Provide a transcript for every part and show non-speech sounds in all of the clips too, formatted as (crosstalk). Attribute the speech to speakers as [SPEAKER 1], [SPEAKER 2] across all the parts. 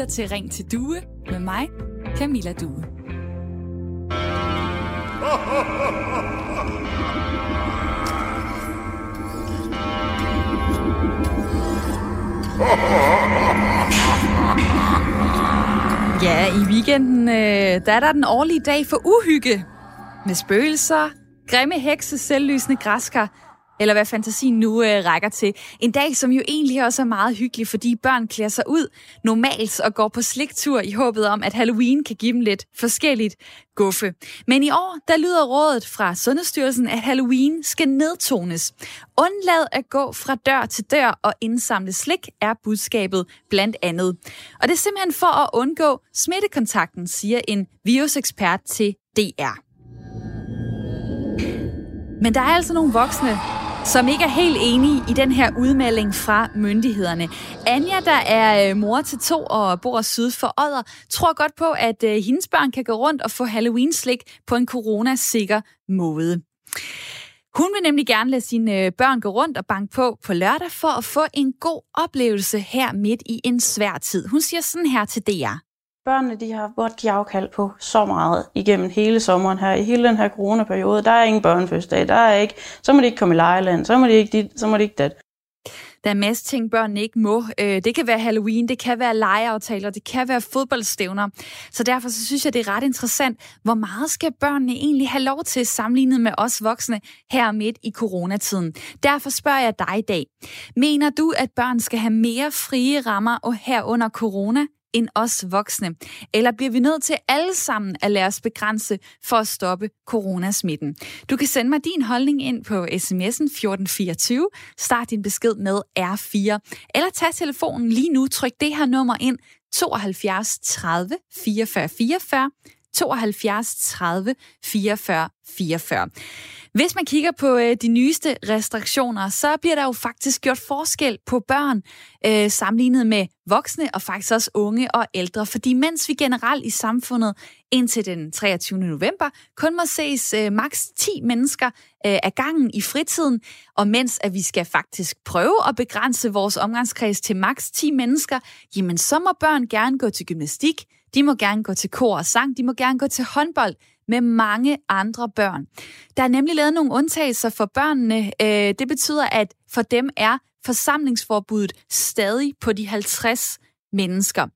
[SPEAKER 1] lytter til Ring til Due med mig, Camilla Due. Ja, i weekenden, øh, der er der den årlige dag for uhygge. Med spøgelser, grimme hekse, selvlysende græskar, eller hvad fantasien nu øh, rækker til. En dag, som jo egentlig også er meget hyggelig, fordi børn klæder sig ud normalt og går på sliktur i håbet om, at Halloween kan give dem lidt forskelligt guffe. Men i år, der lyder rådet fra Sundhedsstyrelsen, at Halloween skal nedtones. Undlad at gå fra dør til dør og indsamle slik, er budskabet blandt andet. Og det er simpelthen for at undgå smittekontakten, siger en virusekspert til DR. Men der er altså nogle voksne, som ikke er helt enige i den her udmelding fra myndighederne. Anja, der er øh, mor til to og bor syd for Odder, tror godt på, at øh, hendes børn kan gå rundt og få Halloween-slik på en coronasikker måde. Hun vil nemlig gerne lade sine øh, børn gå rundt og banke på på lørdag for at få en god oplevelse her midt i en svær tid. Hun siger sådan her til DR.
[SPEAKER 2] Børnene de har fået give afkald på så meget igennem hele sommeren her, i hele den her coronaperiode. Der er ingen børnefødselsdag, der er ikke, så må de ikke komme i lejeland, så må de ikke dit, så må de ikke dat.
[SPEAKER 1] Der er masser ting, børnene ikke må. Øh, det kan være Halloween, det kan være legeaftaler, det kan være fodboldstævner. Så derfor så synes jeg, det er ret interessant, hvor meget skal børnene egentlig have lov til sammenlignet med os voksne her midt i coronatiden. Derfor spørger jeg dig i dag. Mener du, at børn skal have mere frie rammer og her under corona, end os voksne? Eller bliver vi nødt til alle sammen at lade os begrænse for at stoppe coronasmitten? Du kan sende mig din holdning ind på sms'en 1424. Start din besked med R4. Eller tag telefonen lige nu. Tryk det her nummer ind 72 30 44 44. 72 30 44 44. Hvis man kigger på øh, de nyeste restriktioner, så bliver der jo faktisk gjort forskel på børn øh, sammenlignet med voksne og faktisk også unge og ældre. Fordi mens vi generelt i samfundet indtil den 23. november kun må ses øh, maks 10 mennesker øh, af gangen i fritiden, og mens at vi skal faktisk prøve at begrænse vores omgangskreds til maks 10 mennesker, jamen så må børn gerne gå til gymnastik, de må gerne gå til kor og sang, de må gerne gå til håndbold, med mange andre børn. Der er nemlig lavet nogle undtagelser for børnene. Øh, det betyder, at for dem er forsamlingsforbuddet stadig på de 50 mennesker.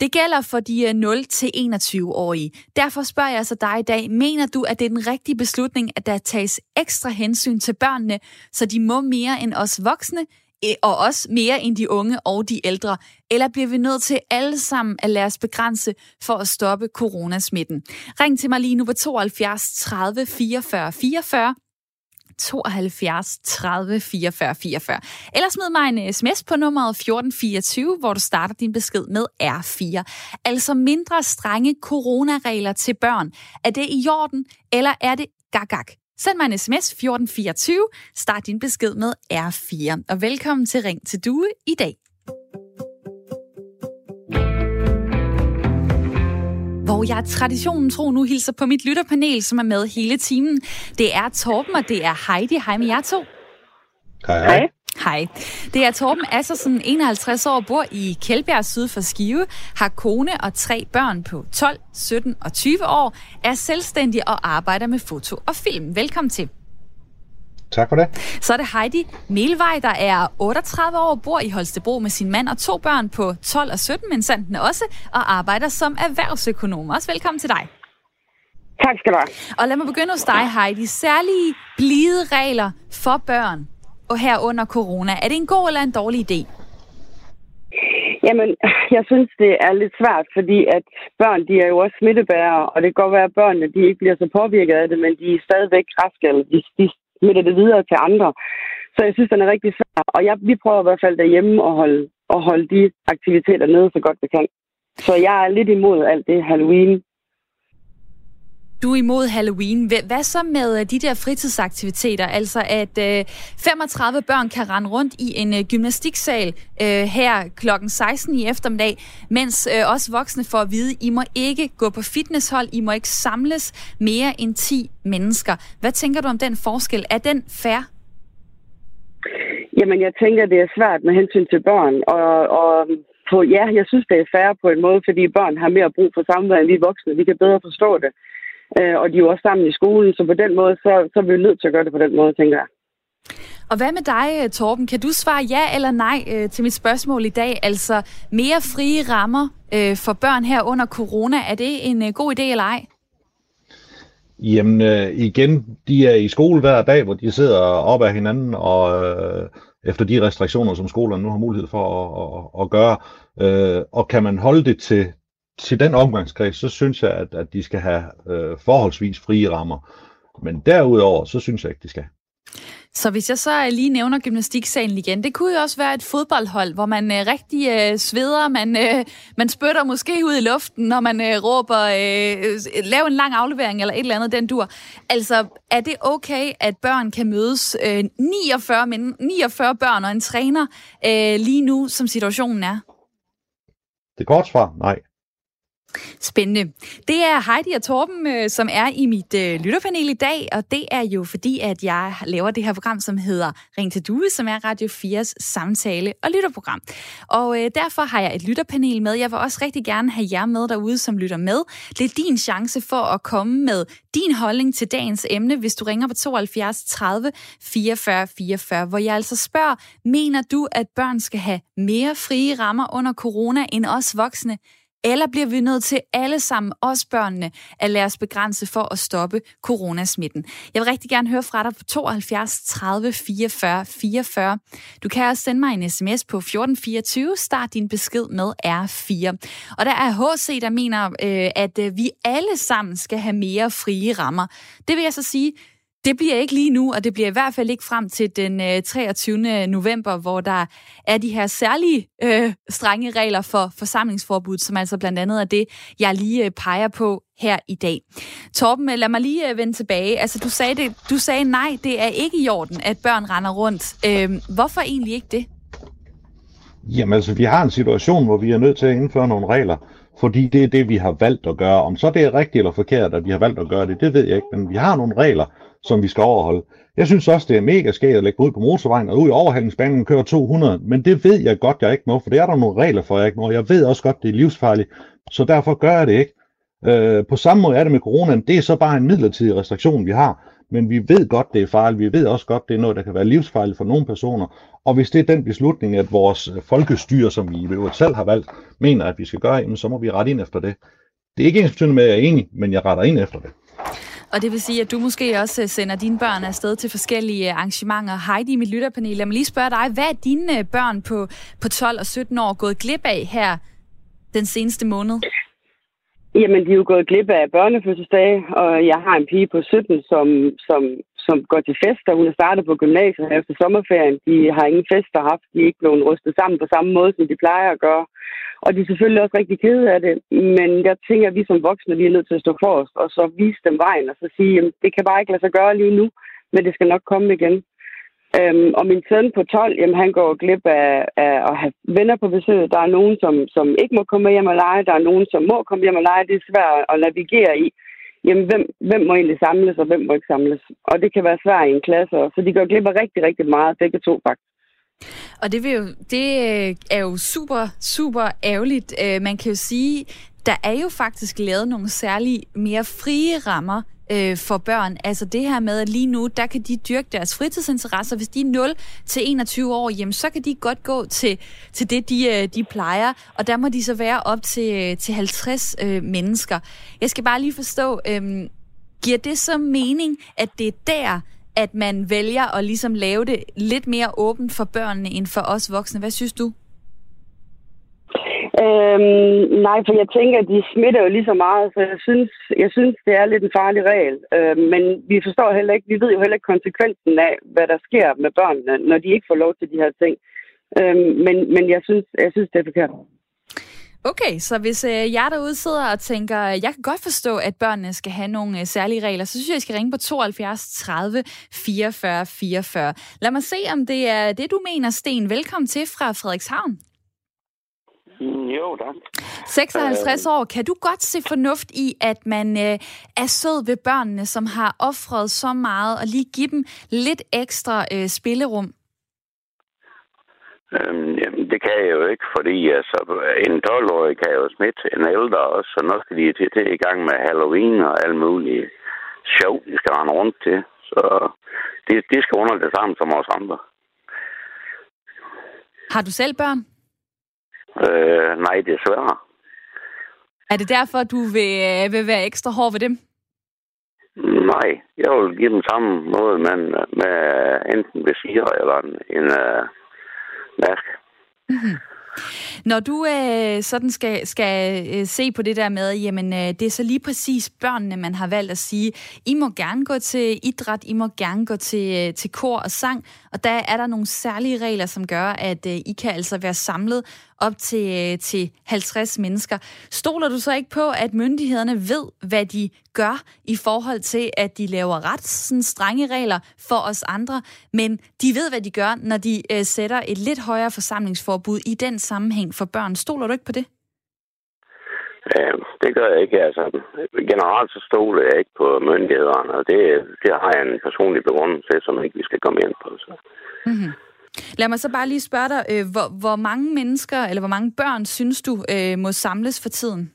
[SPEAKER 1] Det gælder for de øh, 0-21-årige. Derfor spørger jeg altså dig i dag, mener du, at det er den rigtige beslutning, at der tages ekstra hensyn til børnene, så de må mere end os voksne, og også mere end de unge og de ældre? Eller bliver vi nødt til alle sammen at lade os begrænse for at stoppe coronasmitten? Ring til mig lige nu på 72 30 44 44. 72 30 44 44. Eller smid mig en øh, sms på nummeret 1424, hvor du starter din besked med R4. Altså mindre strenge coronaregler til børn. Er det i orden, eller er det gagag? Send mig en sms 1424, start din besked med R4, og velkommen til Ring til Due i dag. hvor jeg traditionen tro nu hilser på mit lytterpanel, som er med hele timen. Det er Torben, og det er Heidi. Hej med jer to.
[SPEAKER 3] Hej, hej.
[SPEAKER 1] Hej. Det er Torben Assersen, 51 år, bor i Kjeldbjerg syd for Skive, har kone og tre børn på 12, 17 og 20 år, er selvstændig og arbejder med foto og film. Velkommen til.
[SPEAKER 3] Tak for det.
[SPEAKER 1] Så er det Heidi Melvej, der er 38 år, bor i Holstebro med sin mand og to børn på 12 og 17, men sandt også, og arbejder som erhvervsøkonom. Også velkommen til dig.
[SPEAKER 4] Tak skal du have.
[SPEAKER 1] Og lad mig begynde hos dig, Heidi. Særlige blide regler for børn og her under corona. Er det en god eller en dårlig idé?
[SPEAKER 4] Jamen, jeg synes, det er lidt svært, fordi at børn, de er jo også smittebærere, og det kan godt være, at børnene de ikke bliver så påvirket af det, men de er stadigvæk raske, eller de, de smitter det videre til andre. Så jeg synes, den er rigtig svær. Og jeg, vi prøver i hvert fald derhjemme at holde, at holde de aktiviteter nede så godt vi kan. Så jeg er lidt imod alt det Halloween
[SPEAKER 1] du er imod Halloween. Hvad så med øh, de der fritidsaktiviteter? Altså at øh, 35 børn kan rende rundt i en øh, gymnastiksal øh, her klokken 16 i eftermiddag, mens øh, os voksne får at vide, I må ikke gå på fitnesshold, I må ikke samles mere end 10 mennesker. Hvad tænker du om den forskel? Er den fair?
[SPEAKER 4] Jamen, jeg tænker, det er svært med hensyn til børn, og, og på, ja, jeg synes, det er færre på en måde, fordi børn har mere brug for samvær end vi voksne. Vi kan bedre forstå det. Øh, og de er jo også sammen i skolen, så på den måde, så, så er vi nødt til at gøre det på den måde, tænker jeg.
[SPEAKER 1] Og hvad med dig, Torben? Kan du svare ja eller nej øh, til mit spørgsmål i dag? Altså mere frie rammer øh, for børn her under corona. Er det en øh, god idé eller ej?
[SPEAKER 3] Jamen øh, igen, de er i skole hver dag, hvor de sidder op af hinanden, og øh, efter de restriktioner, som skolerne nu har mulighed for at, at, at gøre. Øh, og kan man holde det til, til den omgangskreds, så synes jeg, at, at de skal have øh, forholdsvis frie rammer. Men derudover, så synes jeg ikke, de skal.
[SPEAKER 1] Så hvis jeg så lige nævner gymnastiksalen igen, det kunne jo også være et fodboldhold, hvor man øh, rigtig øh, sveder, man, øh, man spytter måske ud i luften, når man øh, råber, øh, lav en lang aflevering eller et eller andet, den dur. Altså, er det okay, at børn kan mødes øh, 49, men, 49 børn og en træner øh, lige nu, som situationen er?
[SPEAKER 3] Det kort svar, nej.
[SPEAKER 1] Spændende. Det er Heidi og Torben, øh, som er i mit øh, lytterpanel i dag, og det er jo fordi, at jeg laver det her program, som hedder Ring til Due, som er Radio 4's samtale- og lytterprogram. Og øh, derfor har jeg et lytterpanel med. Jeg vil også rigtig gerne have jer med derude, som lytter med. Det er din chance for at komme med din holdning til dagens emne, hvis du ringer på 72 30 44 44, hvor jeg altså spørger, mener du, at børn skal have mere frie rammer under corona end os voksne? Eller bliver vi nødt til alle sammen, os børnene, at lade os begrænse for at stoppe coronasmitten? Jeg vil rigtig gerne høre fra dig på 72 30 44 44. Du kan også sende mig en sms på 1424. Start din besked med R4. Og der er HC, der mener, øh, at øh, vi alle sammen skal have mere frie rammer. Det vil jeg så sige, det bliver ikke lige nu, og det bliver i hvert fald ikke frem til den øh, 23. November, hvor der er de her særlige øh, strenge regler for forsamlingsforbud, som altså blandt andet er det, jeg lige øh, peger på her i dag. Torben, øh, lad mig lige vende tilbage. Altså, du sagde, det, du sagde nej, det er ikke i orden, at børn render rundt. Øh, hvorfor egentlig ikke det?
[SPEAKER 3] Jamen altså, vi har en situation, hvor vi er nødt til at indføre nogle regler, fordi det er det, vi har valgt at gøre. Om så det er rigtigt eller forkert, at vi har valgt at gøre det, det ved jeg ikke, men vi har nogle regler, som vi skal overholde. Jeg synes også, det er mega skægt at lægge ud på motorvejen og ud i overhalingsbanen og køre 200, men det ved jeg godt, jeg ikke må, for det er der nogle regler for, jeg ikke må. Jeg ved også godt, det er livsfarligt, så derfor gør jeg det ikke. Øh, på samme måde er det med coronaen. Det er så bare en midlertidig restriktion, vi har. Men vi ved godt, det er farligt. Vi ved også godt, det er noget, der kan være livsfarligt for nogle personer. Og hvis det er den beslutning, at vores øh, folkestyre, som vi i øvrigt selv har valgt, mener, at vi skal gøre, så må vi rette ind efter det. Det er ikke ens med, at jeg er enig, men jeg retter ind efter det.
[SPEAKER 1] Og det vil sige, at du måske også øh, sender dine børn afsted til forskellige øh, arrangementer. Heidi i mit lytterpanel, lad mig lige spørge dig, hvad er dine øh, børn på, på 12 og 17 år gået glip af her den seneste måned?
[SPEAKER 4] Jamen, de er jo gået glip af børnefødselsdag, og jeg har en pige på 17, som, som, som går til fester. Hun er startet på gymnasiet efter sommerferien. De har ingen fester haft. De er ikke blevet rustet sammen på samme måde, som de plejer at gøre. Og de er selvfølgelig også rigtig kede af det. Men jeg tænker, at vi som voksne, vi er nødt til at stå for os, og så vise dem vejen, og så sige, at det kan bare ikke lade sig gøre lige nu, men det skal nok komme igen. Øhm, og min søn på 12, jamen, han går glip af, af at have venner på besøg. Der er nogen, som, som ikke må komme hjem og lege. Der er nogen, som må komme hjem og lege. Det er svært at navigere i. Jamen, hvem, hvem må egentlig samles, og hvem må ikke samles? Og det kan være svært i en klasse. Så de går glip af rigtig, rigtig meget, begge to faktisk.
[SPEAKER 1] Og det, vil jo, det øh, er jo super, super ærgerligt. Øh, man kan jo sige, der er jo faktisk lavet nogle særlige mere frie rammer øh, for børn. Altså det her med, at lige nu, der kan de dyrke deres fritidsinteresser. Hvis de er 0 til 21 år, jamen, så kan de godt gå til, til det, de, øh, de plejer. Og der må de så være op til, øh, til 50 øh, mennesker. Jeg skal bare lige forstå, øh, giver det så mening, at det er der, at man vælger at ligesom lave det lidt mere åbent for børnene end for os voksne? Hvad synes du?
[SPEAKER 4] Øhm, nej, for jeg tænker, at de smitter jo lige så meget, så jeg synes, jeg synes det er lidt en farlig regel. Øhm, men vi forstår heller ikke, vi ved jo heller ikke konsekvensen af, hvad der sker med børnene, når de ikke får lov til de her ting. Øhm, men, men jeg synes, jeg synes, det er forkert.
[SPEAKER 1] Okay, så hvis øh, jeg derude sidder og tænker, jeg kan godt forstå, at børnene skal have nogle øh, særlige regler, så synes jeg, jeg skal ringe på 72 30 44 44. Lad mig se, om det er det, du mener, Sten. Velkommen til fra Frederikshavn.
[SPEAKER 5] Mm, jo, tak.
[SPEAKER 1] 56 år. Kan du godt se fornuft i, at man øh, er sød ved børnene, som har offret så meget, og lige give dem lidt ekstra øh, spillerum?
[SPEAKER 5] Øhm, jamen, kan jeg jo ikke, fordi altså, en 12-årig kan jo smitte en ældre også, så nu skal de til, til i gang med Halloween og alle mulige show, de skal rende rundt til. Så de, de skal under det samme som os andre.
[SPEAKER 1] Har du selv børn?
[SPEAKER 5] Øh, nej, desværre.
[SPEAKER 1] Er det derfor, du vil, øh, vil være ekstra hård ved dem?
[SPEAKER 5] Nej, jeg vil give dem samme måde, men med enten visir eller en, en uh, mask.
[SPEAKER 1] Mm-hmm. Når du øh, sådan skal, skal øh, se på det der med, jamen øh, det er så lige præcis børnene, man har valgt at sige, I må gerne gå til idræt, I må gerne gå til, øh, til kor og sang, og der er der nogle særlige regler, som gør, at øh, I kan altså være samlet op til, øh, til 50 mennesker. Stoler du så ikke på, at myndighederne ved, hvad de gør i forhold til, at de laver ret sådan strenge regler for os andre, men de ved, hvad de gør, når de øh, sætter et lidt højere forsamlingsforbud i den sammenhæng for børn. Stoler du ikke på det?
[SPEAKER 5] Ja, det gør jeg ikke. Altså, generelt så stoler jeg ikke på myndighederne, og det, det har jeg en personlig begrundelse til, som ikke vi skal komme ind på. Så.
[SPEAKER 1] Mm-hmm. Lad mig så bare lige spørge dig, øh, hvor, hvor mange mennesker, eller hvor mange børn, synes du, øh, må samles for tiden?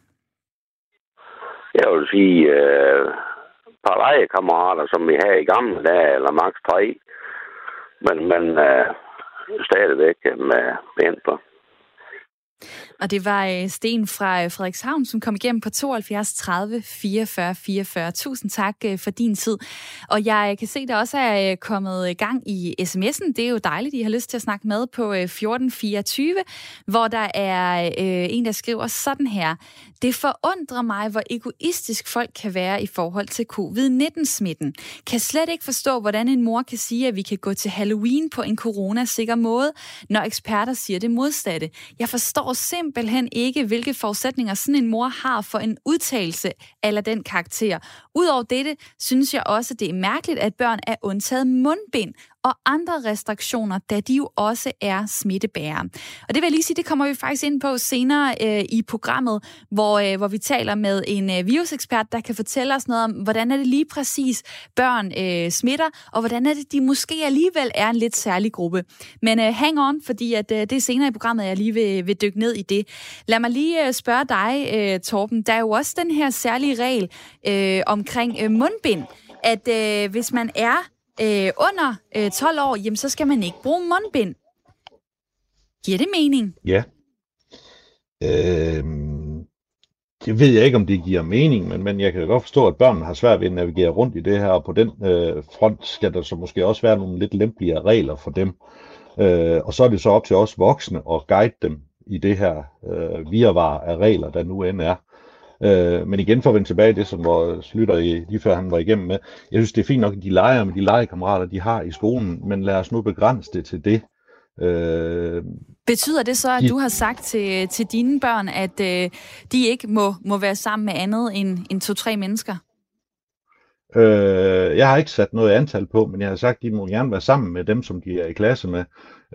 [SPEAKER 5] Jeg vil sige, øh, par legekammerater, som vi havde i gamle dage, eller max tre. Men, men øh, stadigvæk med ben på.
[SPEAKER 1] Og det var øh, Sten fra øh, Frederikshavn, som kom igennem på 72 30 44 44. Tusind tak øh, for din tid. Og jeg kan se, der også er kommet gang i sms'en. Det er jo dejligt, I har lyst til at snakke med på 1424, hvor der er en, der skriver sådan her. Det forundrer mig, hvor egoistisk folk kan være i forhold til covid-19-smitten. Kan slet ikke forstå, hvordan en mor kan sige, at vi kan gå til Halloween på en coronasikker måde, når eksperter siger det modsatte. Jeg forstår simpelthen ikke, hvilke forudsætninger sådan en mor har for en udtalelse eller den karakter. Udover dette, synes jeg også, det er mærkeligt, at børn er undtaget mundbind og andre restriktioner, da de jo også er smittebærere. Og det vil jeg lige sige, det kommer vi faktisk ind på senere øh, i programmet, hvor, øh, hvor vi taler med en øh, virusekspert, der kan fortælle os noget om, hvordan er det lige præcis børn øh, smitter, og hvordan er det, de måske alligevel er en lidt særlig gruppe. Men øh, hang on, fordi at, øh, det er senere i programmet, jeg lige vil, vil dykke ned i det. Lad mig lige øh, spørge dig, øh, Torben. Der er jo også den her særlige regel øh, omkring øh, mundbind, at øh, hvis man er øh, under øh, 12 år, jamen så skal man ikke bruge mundbind. Giver det mening?
[SPEAKER 3] Ja. Øh, det ved jeg ikke, om det giver mening, men, men jeg kan godt forstå, at børnene har svært ved at navigere rundt i det her, og på den øh, front skal der så måske også være nogle lidt lempeligere regler for dem. Øh, og så er det så op til os voksne at guide dem i det her øh, virvar af regler, der nu end er. Øh, men igen for at vende tilbage det, som vores lytter i, lige før han var igennem med, jeg synes, det er fint nok, at de leger med de legekammerater, de har i skolen, men lad os nu begrænse det til det.
[SPEAKER 1] Øh, Betyder det så, at de, du har sagt til, til dine børn, at øh, de ikke må, må være sammen med andet end, end to-tre mennesker?
[SPEAKER 3] Øh, jeg har ikke sat noget antal på, men jeg har sagt, at de må gerne være sammen med dem, som de er i klasse med.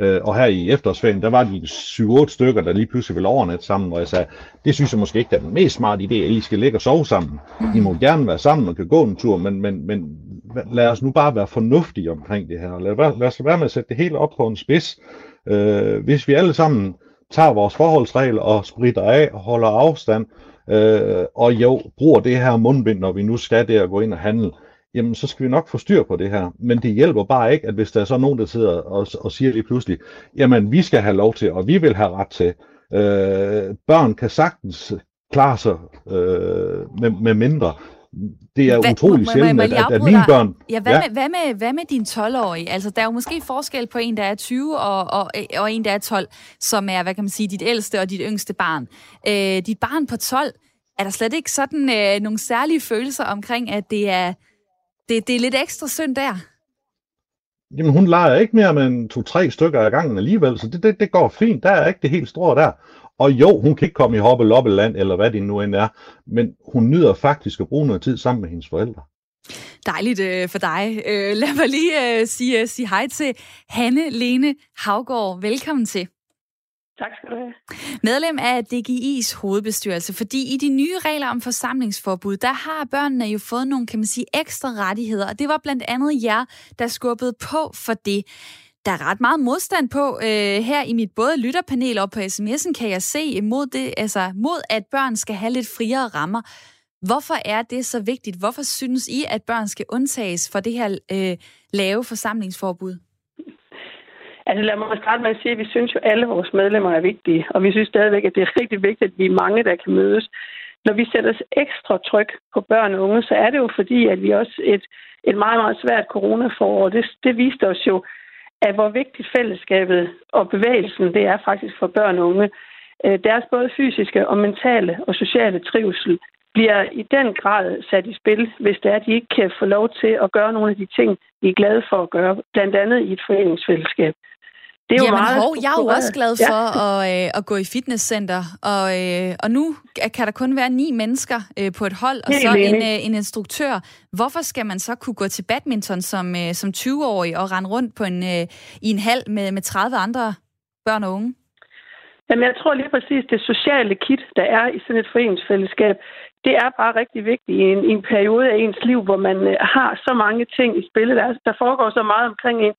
[SPEAKER 3] Øh, og her i efterårsferien, der var de 7-8 stykker, der lige pludselig ville overnatte sammen, og jeg sagde, det synes jeg måske ikke er den mest smarte idé, at I skal ligge og sove sammen. I må gerne være sammen og kan gå en tur, men, men, men lad os nu bare være fornuftige omkring det her. Lad, lad os være med at sætte det hele op på en spids. Øh, hvis vi alle sammen tager vores forholdsregler og spritter af og holder afstand, øh, og jo bruger det her mundbind, når vi nu skal der gå ind og handle, jamen så skal vi nok få styr på det her. Men det hjælper bare ikke, at hvis der er så nogen, der sidder og, og siger lige pludselig, jamen vi skal have lov til, og vi vil have ret til. Øh, børn kan sagtens klare sig øh, med, med mindre. Det er Hva, utrolig sjældent, at, at, at mine børn...
[SPEAKER 1] Ja, hvad, ja. Med, hvad, med, hvad med din 12-årige? Altså, der er jo måske forskel på en, der er 20, og, og, og en, der er 12, som er, hvad kan man sige, dit ældste og dit yngste barn. Øh, dit barn på 12, er der slet ikke sådan øh, nogle særlige følelser omkring, at det er det, det er lidt ekstra synd der.
[SPEAKER 3] Jamen, hun leger ikke mere med to-tre stykker af gangen alligevel, så det, det, det går fint. Der er ikke det helt store der. Og jo, hun kan ikke komme i hoppe land eller hvad det nu end er, men hun nyder faktisk at bruge noget tid sammen med hendes forældre.
[SPEAKER 1] Dejligt øh, for dig. Øh, lad mig lige øh, sige, sige hej til Hanne Lene Havgård. Velkommen til.
[SPEAKER 6] Tak skal du have.
[SPEAKER 1] Medlem af DGI's hovedbestyrelse, fordi i de nye regler om forsamlingsforbud, der har børnene jo fået nogle, kan man sige, ekstra rettigheder, og det var blandt andet jer, der skubbede på for det. der er ret meget modstand på øh, her i mit både lytterpanel og på sms'en, kan jeg se imod det, altså mod at børn skal have lidt friere rammer. Hvorfor er det så vigtigt? Hvorfor synes I, at børn skal undtages for det her øh, lave forsamlingsforbud?
[SPEAKER 6] Altså lad mig starte med at sige, at vi synes jo, at alle vores medlemmer er vigtige, og vi synes stadigvæk, at det er rigtig vigtigt, at vi er mange, der kan mødes. Når vi sætter ekstra tryk på børn og unge, så er det jo fordi, at vi også et, et meget, meget svært coronaforår, det, det viste os jo, at hvor vigtigt fællesskabet og bevægelsen det er faktisk for børn og unge. Øh, deres både fysiske og mentale og sociale trivsel bliver i den grad sat i spil, hvis det er, at de ikke kan få lov til at gøre nogle af de ting, de er glade for at gøre, blandt andet i et foreningsfællesskab.
[SPEAKER 1] Det er jo Jamen, meget hov, jeg er jo også glad for ja. at, øh, at gå i fitnesscenter, og, øh, og nu kan der kun være ni mennesker øh, på et hold, og så en, øh, en instruktør. Hvorfor skal man så kunne gå til badminton som, øh, som 20-årig og rende rundt på en, øh, i en hal med, med 30 andre børn og unge?
[SPEAKER 6] Jamen, jeg tror lige præcis, det sociale kit, der er i sådan et foreningsfællesskab, det er bare rigtig vigtigt i en, i en periode af ens liv, hvor man øh, har så mange ting i spil. Der, der foregår så meget omkring en.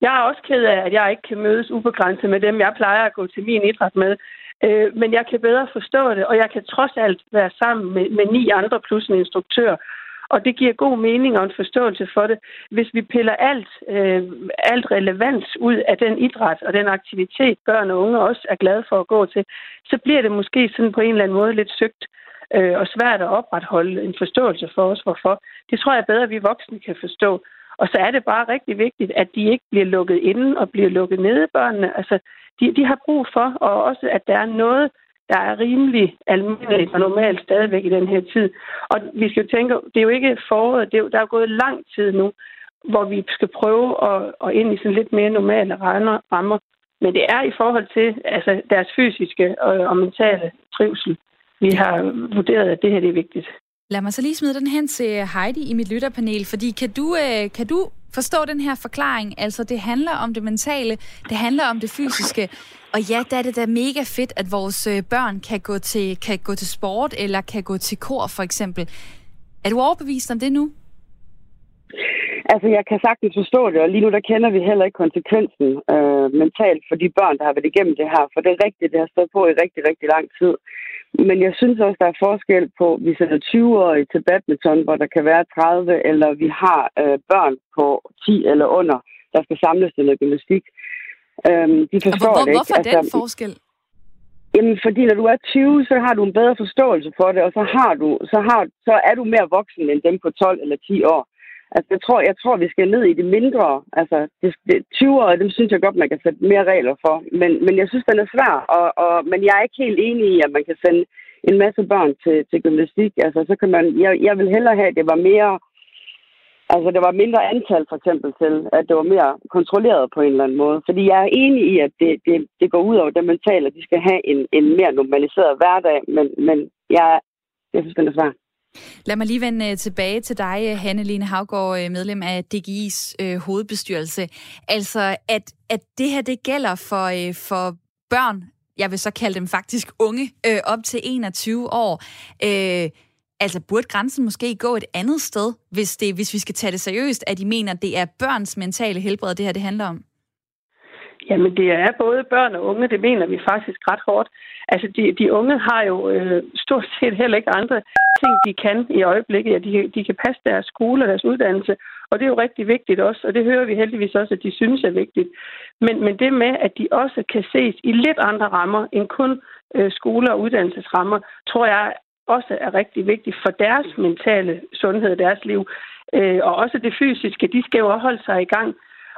[SPEAKER 6] Jeg er også ked af, at jeg ikke kan mødes ubegrænset med dem, jeg plejer at gå til min idræt med. Øh, men jeg kan bedre forstå det, og jeg kan trods alt være sammen med, med ni andre plus en instruktør. Og det giver god mening og en forståelse for det. Hvis vi piller alt, øh, alt relevans ud af den idræt og den aktivitet, børn og unge også er glade for at gå til, så bliver det måske sådan på en eller anden måde lidt søgt øh, og svært at opretholde en forståelse for os, hvorfor. Det tror jeg bedre, at vi voksne kan forstå. Og så er det bare rigtig vigtigt, at de ikke bliver lukket inde og bliver lukket nede, børnene. Altså, de, de har brug for, og også at der er noget, der er rimelig almindeligt og normalt stadigvæk i den her tid. Og vi skal jo tænke, det er jo ikke foråret, det er jo, der er jo gået lang tid nu, hvor vi skal prøve at, at ind i sådan lidt mere normale rammer. Men det er i forhold til altså, deres fysiske og, og mentale trivsel. Vi har vurderet, at det her det er vigtigt.
[SPEAKER 1] Lad mig så lige smide den hen til Heidi i mit lytterpanel, fordi kan du, øh, kan du forstå den her forklaring? Altså, det handler om det mentale, det handler om det fysiske, og ja, der er det da mega fedt, at vores øh, børn kan gå til, kan gå til sport, eller kan gå til kor, for eksempel. Er du overbevist om det nu?
[SPEAKER 4] Altså, jeg kan sagtens forstå det, og lige nu der kender vi heller ikke konsekvensen øh, mentalt for de børn, der har været igennem det her. For det er rigtigt, det har stået på i rigtig, rigtig lang tid. Men jeg synes også, der er forskel på, at vi sætter 20-årige til badminton, hvor der kan være 30, eller vi har øh, børn på 10 eller under, der skal samles til noget gymnastik. Øhm, de forstår
[SPEAKER 1] hvor,
[SPEAKER 4] det
[SPEAKER 1] ikke. Hvorfor altså, den forskel?
[SPEAKER 4] Jamen, fordi når du er 20, så har du en bedre forståelse for det, og så, har du, så, har, så er du mere voksen end dem på 12 eller 10 år. Altså, jeg tror, jeg tror, vi skal ned i det mindre. Altså, det, det, 20 dem synes jeg godt, man kan sætte mere regler for. Men, men jeg synes, den er svær. Og, og, men jeg er ikke helt enig i, at man kan sende en masse børn til, til gymnastik. Altså, så kan man, jeg, jeg vil hellere have, at det var mere... Altså, det var mindre antal, for eksempel, til, at det var mere kontrolleret på en eller anden måde. Fordi jeg er enig i, at det, det, det går ud over det mentale, at de skal have en, en mere normaliseret hverdag. Men, men jeg, jeg synes, den er svært.
[SPEAKER 1] Lad mig lige vende øh, tilbage til dig, øh, Hanne-Line Havgård, øh, medlem af DGI's øh, hovedbestyrelse. Altså, at, at det her, det gælder for, øh, for børn, jeg vil så kalde dem faktisk unge, øh, op til 21 år. Øh, altså, burde grænsen måske gå et andet sted, hvis, det, hvis vi skal tage det seriøst, at I mener, det er børns mentale helbred, det her det handler om?
[SPEAKER 6] Jamen, det er både børn og unge, det mener vi faktisk ret hårdt. Altså, de, de unge har jo øh, stort set heller ikke andre ting, de kan i øjeblikket. Ja, de, de kan passe deres skole og deres uddannelse, og det er jo rigtig vigtigt også, og det hører vi heldigvis også, at de synes er vigtigt. Men, men det med, at de også kan ses i lidt andre rammer end kun øh, skole- og uddannelsesrammer, tror jeg også er rigtig vigtigt for deres mentale sundhed, deres liv. Øh, og også det fysiske, de skal jo holde sig i gang.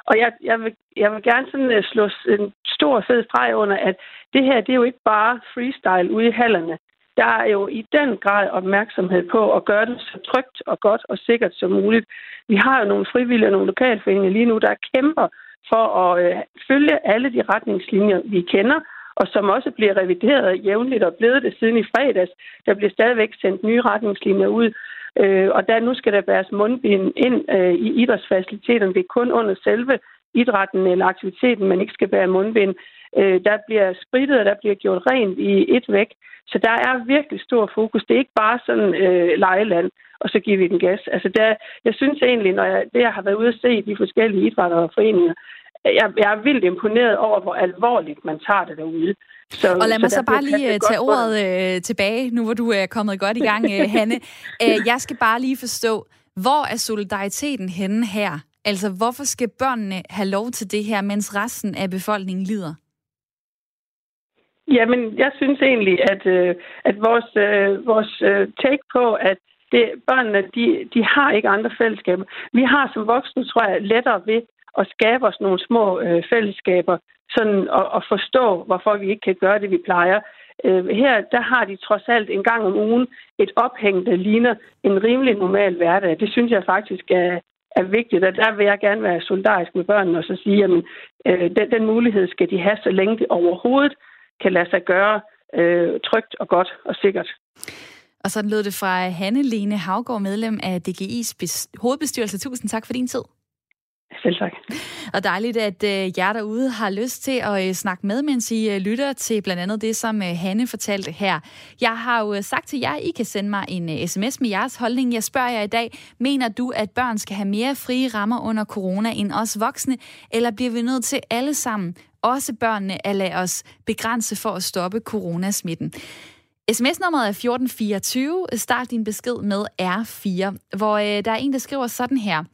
[SPEAKER 6] Og jeg, jeg, vil, jeg vil gerne sådan øh, slå en stor fed streg under, at det her, det er jo ikke bare freestyle ude i hallerne. Der er jo i den grad opmærksomhed på at gøre det så trygt og godt og sikkert som muligt. Vi har jo nogle frivillige og nogle lokalforeninger lige nu, der kæmper for at øh, følge alle de retningslinjer, vi kender, og som også bliver revideret jævnligt og blevet det siden i fredags. Der bliver stadigvæk sendt nye retningslinjer ud. Øh, og der nu skal der bæres mundbind ind øh, i idrætsfaciliteterne. Det er kun under selve idrætten eller aktiviteten, man ikke skal bære mundbind. Øh, der bliver spritet, og der bliver gjort rent i et væk. Så der er virkelig stor fokus. Det er ikke bare sådan øh, lejeland, og så giver vi den gas. Altså der, jeg synes egentlig, når jeg, det jeg har været ude at se de forskellige idrætter og foreninger, jeg, jeg er vildt imponeret over, hvor alvorligt man tager det derude.
[SPEAKER 1] Så, og lad mig så, så bare lige øh, tage ordet øh, tilbage, nu hvor du er kommet godt i gang, øh, Hanne. Æ, (laughs) jeg skal bare lige forstå, hvor er solidariteten henne her? Altså, hvorfor skal børnene have lov til det her, mens resten af befolkningen lider?
[SPEAKER 6] Jamen, jeg synes egentlig, at, øh, at vores, øh, vores øh, take på, at det, børnene, de, de har ikke andre fællesskaber. Vi har som voksne, tror jeg, lettere ved at skabe os nogle små øh, fællesskaber, sådan at, at forstå, hvorfor vi ikke kan gøre det, vi plejer. Øh, her, der har de trods alt en gang om ugen et ophæng, der ligner en rimelig normal hverdag. Det synes jeg faktisk er, er vigtigt, og der vil jeg gerne være solidarisk med børnene og så sige, at øh, den, den mulighed skal de have, så længe det overhovedet kan lade sig gøre øh, trygt og godt og sikkert.
[SPEAKER 1] Og sådan lød det fra Hanne-Lene Havgård, medlem af DGI's hovedbestyrelse. Tusind tak for din tid.
[SPEAKER 6] Selv tak.
[SPEAKER 1] Og dejligt, at øh, jer derude har lyst til at øh, snakke med, mens I øh, lytter til blandt andet det, som øh, Hanne fortalte her. Jeg har jo øh, sagt til jer, at I kan sende mig en øh, sms med jeres holdning. Jeg spørger jer i dag, mener du, at børn skal have mere frie rammer under corona end os voksne, eller bliver vi nødt til alle sammen, også børnene, at lade os begrænse for at stoppe coronasmitten? SMS-nummeret er 1424. Start din besked med R4, hvor øh, der er en, der skriver sådan her.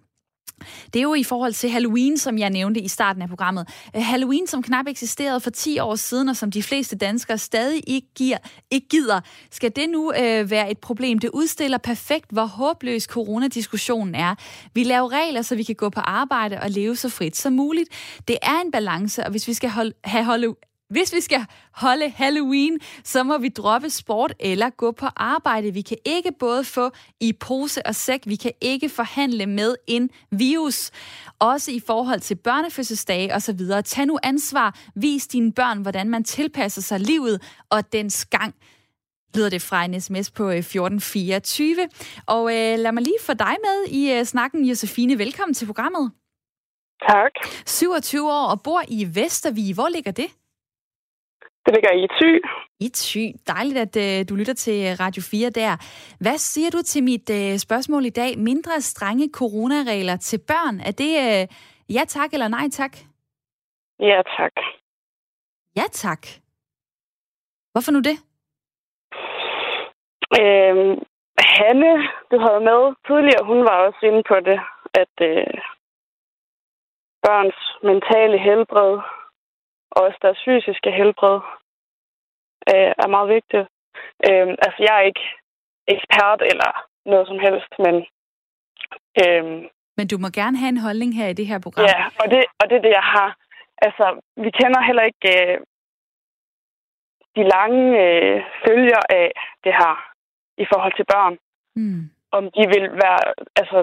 [SPEAKER 1] Det er jo i forhold til Halloween, som jeg nævnte i starten af programmet. Øh, Halloween, som knap eksisterede for 10 år siden, og som de fleste danskere stadig ikke, giver, ikke gider. Skal det nu øh, være et problem? Det udstiller perfekt, hvor håbløs coronadiskussionen er. Vi laver regler, så vi kan gå på arbejde og leve så frit som muligt. Det er en balance, og hvis vi skal holde, have hvis vi skal holde Halloween, så må vi droppe sport eller gå på arbejde. Vi kan ikke både få i pose og sæk, vi kan ikke forhandle med en virus. Også i forhold til børnefødselsdage osv. Tag nu ansvar. Vis dine børn, hvordan man tilpasser sig livet og dens gang lyder det fra en sms på 1424. Øh, og øh, lad mig lige få dig med i øh, snakken, Josefine. Velkommen til programmet.
[SPEAKER 7] Tak.
[SPEAKER 1] 27 år og bor i Vestervig. Hvor ligger det?
[SPEAKER 7] Det ligger i Thy.
[SPEAKER 1] I Thy. Dejligt, at uh, du lytter til Radio 4 der. Hvad siger du til mit uh, spørgsmål i dag? Mindre strenge coronaregler til børn. Er det ja tak eller nej tak?
[SPEAKER 7] Ja tak.
[SPEAKER 1] Ja tak. Hvorfor nu det?
[SPEAKER 7] Øhm, Hanne, du havde med tidligere, hun var også inde på det, at øh, børns mentale helbred og også deres fysiske helbred øh, er meget vigtigt. Øh, altså, jeg er ikke ekspert eller noget som helst, men...
[SPEAKER 1] Øh, men du må gerne have en holdning her i det her program.
[SPEAKER 7] Ja, og det, og det er det, jeg har. Altså, vi kender heller ikke øh, de lange øh, følger af det her i forhold til børn. Mm. Om de vil være altså,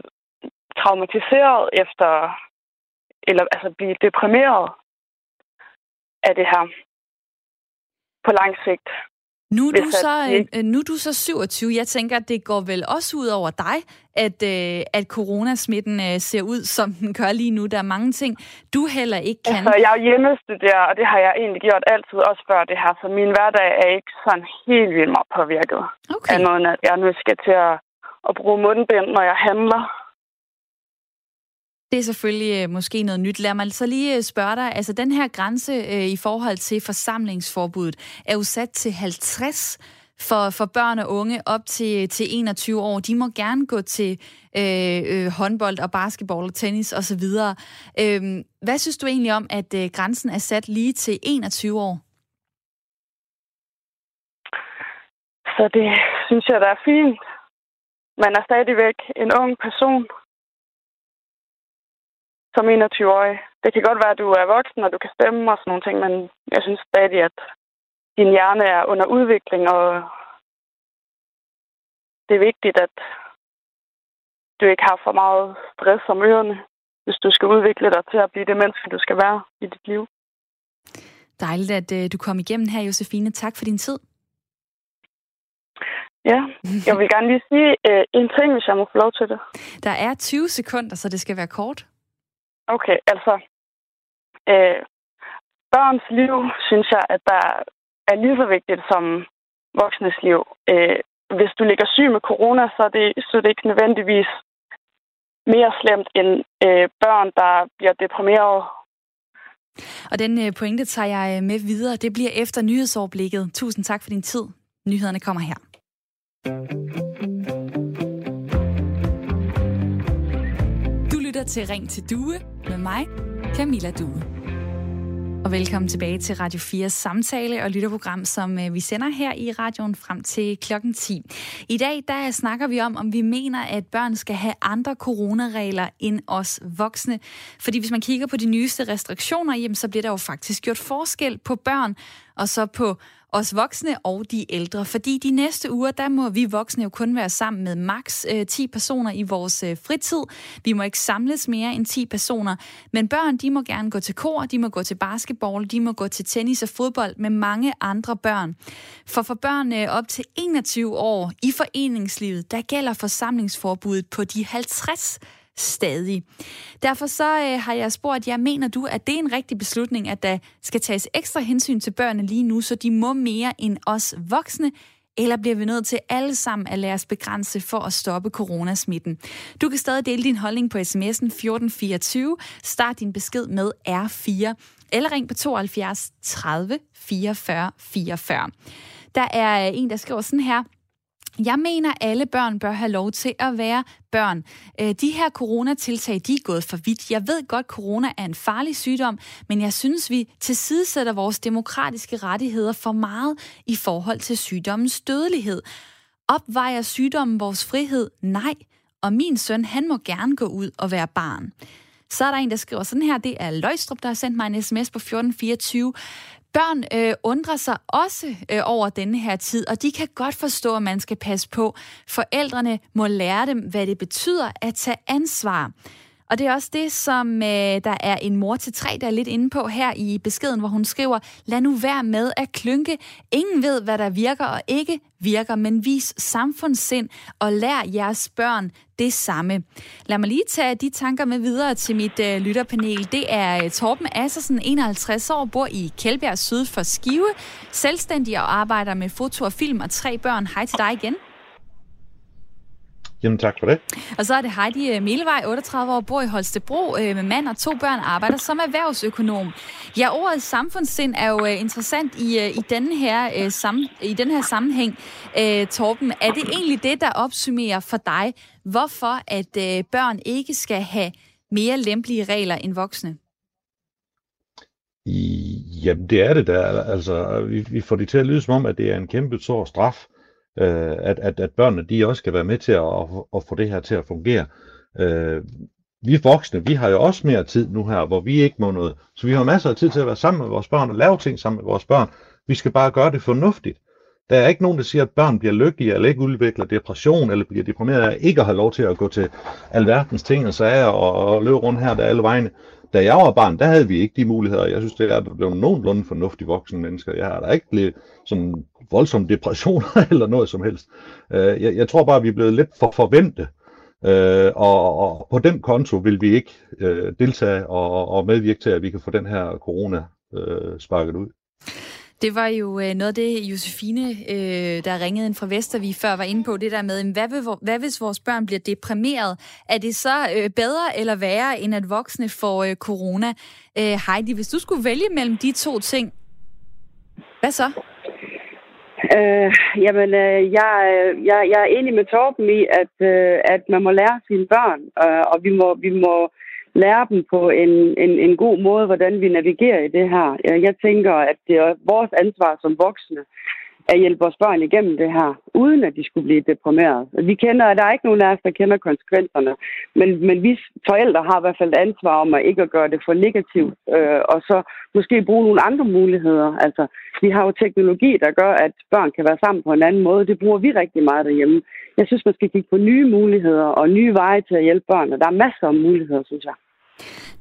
[SPEAKER 7] traumatiseret efter, eller altså blive deprimeret af det her på lang sigt.
[SPEAKER 1] Nu er, du så, øh, nu er du så 27. Jeg tænker, at det går vel også ud over dig, at, øh, at coronasmitten øh, ser ud, som den gør lige nu. Der er mange ting, du heller ikke kan.
[SPEAKER 7] Altså, jeg er hjemmestuderer, og det har jeg egentlig gjort altid, også før det her. Så min hverdag er ikke sådan helt vildt meget påvirket okay. af noget, at jeg nu skal til at, at bruge mundbind, når jeg handler.
[SPEAKER 1] Det er selvfølgelig øh, måske noget nyt. Lad mig så lige øh, spørge dig, altså den her grænse øh, i forhold til forsamlingsforbuddet er jo sat til 50 for, for børn og unge op til, til 21 år. De må gerne gå til øh, øh, håndbold og basketball og tennis osv. Øh, hvad synes du egentlig om, at øh, grænsen er sat lige til 21 år?
[SPEAKER 7] Så det synes jeg, der er fint. Man er stadigvæk en ung person som 21-årig. Det kan godt være, at du er voksen, og du kan stemme og sådan nogle ting, men jeg synes stadig, at din hjerne er under udvikling, og det er vigtigt, at du ikke har for meget stress om ørerne, hvis du skal udvikle dig til at blive det menneske, du skal være i dit liv.
[SPEAKER 1] Dejligt, at uh, du kom igennem her, Josefine. Tak for din tid.
[SPEAKER 7] Ja, jeg vil gerne lige sige uh, en ting, hvis jeg må få lov til det.
[SPEAKER 1] Der er 20 sekunder, så det skal være kort.
[SPEAKER 7] Okay, altså, øh, børns liv, synes jeg, at der er lige så vigtigt som voksnes liv. Øh, hvis du ligger syg med corona, så er det, så er det ikke nødvendigvis mere slemt end øh, børn, der bliver deprimeret.
[SPEAKER 1] Og den øh, pointe tager jeg øh, med videre. Det bliver efter nyhedsoverblikket. Tusind tak for din tid. Nyhederne kommer her. Lytter til Ring til Due med mig, Camilla Due. Og velkommen tilbage til Radio 4 samtale og lytterprogram, som øh, vi sender her i radioen frem til klokken 10. I dag der snakker vi om, om vi mener, at børn skal have andre coronaregler end os voksne. Fordi hvis man kigger på de nyeste restriktioner, jamen, så bliver der jo faktisk gjort forskel på børn og så på os voksne og de ældre. Fordi de næste uger, der må vi voksne jo kun være sammen med maks øh, 10 personer i vores øh, fritid. Vi må ikke samles mere end 10 personer. Men børn, de må gerne gå til kor, de må gå til basketball, de må gå til tennis og fodbold med mange andre børn. For for børn øh, op til 21 år i foreningslivet, der gælder forsamlingsforbuddet på de 50 stadig. Derfor så øh, har jeg spurgt jer, mener du, at det er en rigtig beslutning, at der skal tages ekstra hensyn til børnene lige nu, så de må mere end os voksne, eller bliver vi nødt til alle sammen at lade os begrænse for at stoppe coronasmitten? Du kan stadig dele din holdning på sms'en 1424. Start din besked med R4. Eller ring på 72 30 44 44. Der er en, der skriver sådan her. Jeg mener, alle børn bør have lov til at være børn. Øh, de her coronatiltag, de er gået for vidt. Jeg ved godt, corona er en farlig sygdom, men jeg synes, vi tilsidesætter vores demokratiske rettigheder for meget i forhold til sygdommens dødelighed. Opvejer sygdommen vores frihed? Nej. Og min søn, han må gerne gå ud og være barn. Så er der en, der skriver sådan her, det er Løjstrup, der har sendt mig en sms på 1424. Børn øh, undrer sig også øh, over denne her tid, og de kan godt forstå, at man skal passe på. Forældrene må lære dem, hvad det betyder at tage ansvar. Og det er også det, som øh, der er en mor til tre, der er lidt inde på her i beskeden, hvor hun skriver, lad nu være med at klynke. Ingen ved, hvad der virker og ikke virker, men vis samfundssind og lær jeres børn det samme. Lad mig lige tage de tanker med videre til mit øh, lytterpanel. Det er øh, Torben Assersen, 51 år, bor i Kjeldbjerg syd for Skive, selvstændig og arbejder med foto og film og tre børn. Hej til dig igen.
[SPEAKER 3] Jamen tak for det.
[SPEAKER 1] Og så er det Heidi øh, Melevej, 38 år, bor i Holstebro øh, med mand og to børn, arbejder som erhvervsøkonom. Ja, ordet samfundssind er jo øh, interessant i, i, denne her, sam, i den her sammenhæng. Torben, er det egentlig det, der opsummerer for dig, hvorfor at børn ikke skal have mere lempelige regler end voksne?
[SPEAKER 3] Jamen, det er det der. Altså, vi, vi får det til at lyde som om, at det er en kæmpe stor straf øh, at, at, at børnene de også skal være med til at, at, at få det her til at fungere. Øh, vi voksne, vi har jo også mere tid nu her, hvor vi ikke må noget. Så vi har masser af tid til at være sammen med vores børn og lave ting sammen med vores børn. Vi skal bare gøre det fornuftigt. Der er ikke nogen, der siger, at børn bliver lykkelige eller ikke udvikler depression eller bliver deprimeret af ikke at have lov til at gå til alverdens ting og sager og, og løbe rundt her der alle vegne. Da jeg var barn, der havde vi ikke de muligheder. Jeg synes, det er blevet nogenlunde fornuftige voksne mennesker. Jeg har da ikke blevet sådan voldsom depressioner (laughs) eller noget som helst. Øh, jeg, jeg tror bare, at vi er blevet lidt for forventet. Øh, og, og på den konto vil vi ikke øh, deltage og, og medvirke til, at vi kan få den her corona øh, sparket ud.
[SPEAKER 1] Det var jo øh, noget af det, Josefine, øh, der ringede ind fra Vestervig før, var inde på, det der med, hvad, vil, hvad hvis vores børn bliver deprimeret? Er det så øh, bedre eller værre, end at voksne får øh, corona? Øh, Heidi, hvis du skulle vælge mellem de to ting, hvad så?
[SPEAKER 4] Øh, jamen, øh, jeg, øh, jeg, jeg er enig med Torben i, at, øh, at man må lære sine børn, øh, og vi må, vi må lære dem på en, en, en god måde, hvordan vi navigerer i det her. Jeg tænker, at det er vores ansvar som voksne at hjælpe vores børn igennem det her, uden at de skulle blive deprimeret. Vi kender, at der er ikke nogen af os, der kender konsekvenserne, men, men vi forældre har i hvert fald ansvar om at ikke at gøre det for negativt, øh, og så måske bruge nogle andre muligheder. Altså, vi har jo teknologi, der gør, at børn kan være sammen på en anden måde. Det bruger vi rigtig meget derhjemme. Jeg synes, man skal kigge på nye muligheder og nye veje til at hjælpe børn, og der er masser af muligheder, synes jeg.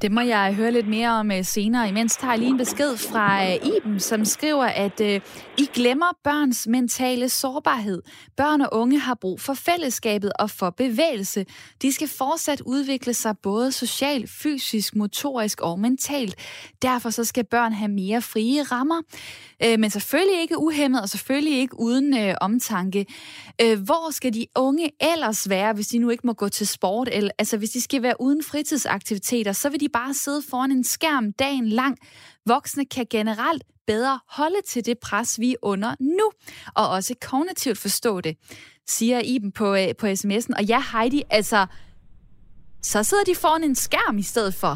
[SPEAKER 1] Det må jeg høre lidt mere om øh, senere. Imens tager jeg lige en besked fra øh, Iben, som skriver, at øh, I glemmer børns mentale sårbarhed. Børn og unge har brug for fællesskabet og for bevægelse. De skal fortsat udvikle sig både socialt, fysisk, motorisk og mentalt. Derfor så skal børn have mere frie rammer. Men selvfølgelig ikke uhemmet og selvfølgelig ikke uden omtanke. Hvor skal de unge ellers være, hvis de nu ikke må gå til sport? Eller, altså hvis de skal være uden fritidsaktivitet aktiviteter, så vil de bare sidde foran en skærm dagen lang. Voksne kan generelt bedre holde til det pres, vi er under nu, og også kognitivt forstå det, siger Iben på, øh, på sms'en. Og ja, Heidi, altså, så sidder de foran en skærm i stedet for.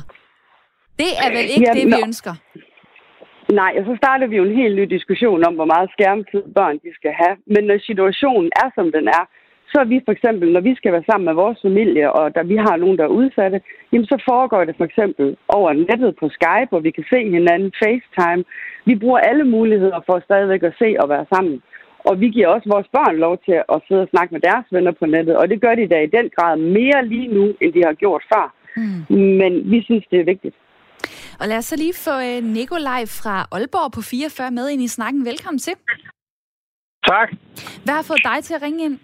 [SPEAKER 1] Det er vel ikke ja, det, vi nå. ønsker?
[SPEAKER 4] Nej, og så starter vi jo en helt ny diskussion om, hvor meget skærmtid børn de skal have. Men når situationen er, som den er, så er vi for eksempel, når vi skal være sammen med vores familie, og der vi har nogen, der er udsatte, jamen så foregår det for eksempel over nettet på Skype, hvor vi kan se hinanden, FaceTime. Vi bruger alle muligheder for stadigvæk at se og være sammen. Og vi giver også vores børn lov til at sidde og snakke med deres venner på nettet, og det gør de da i den grad mere lige nu, end de har gjort før. Mm. Men vi synes, det er vigtigt.
[SPEAKER 1] Og lad os så lige få øh, Nikolaj fra Aalborg på 44 med ind i snakken. Velkommen til.
[SPEAKER 8] Tak.
[SPEAKER 1] Hvad har fået dig til at ringe ind?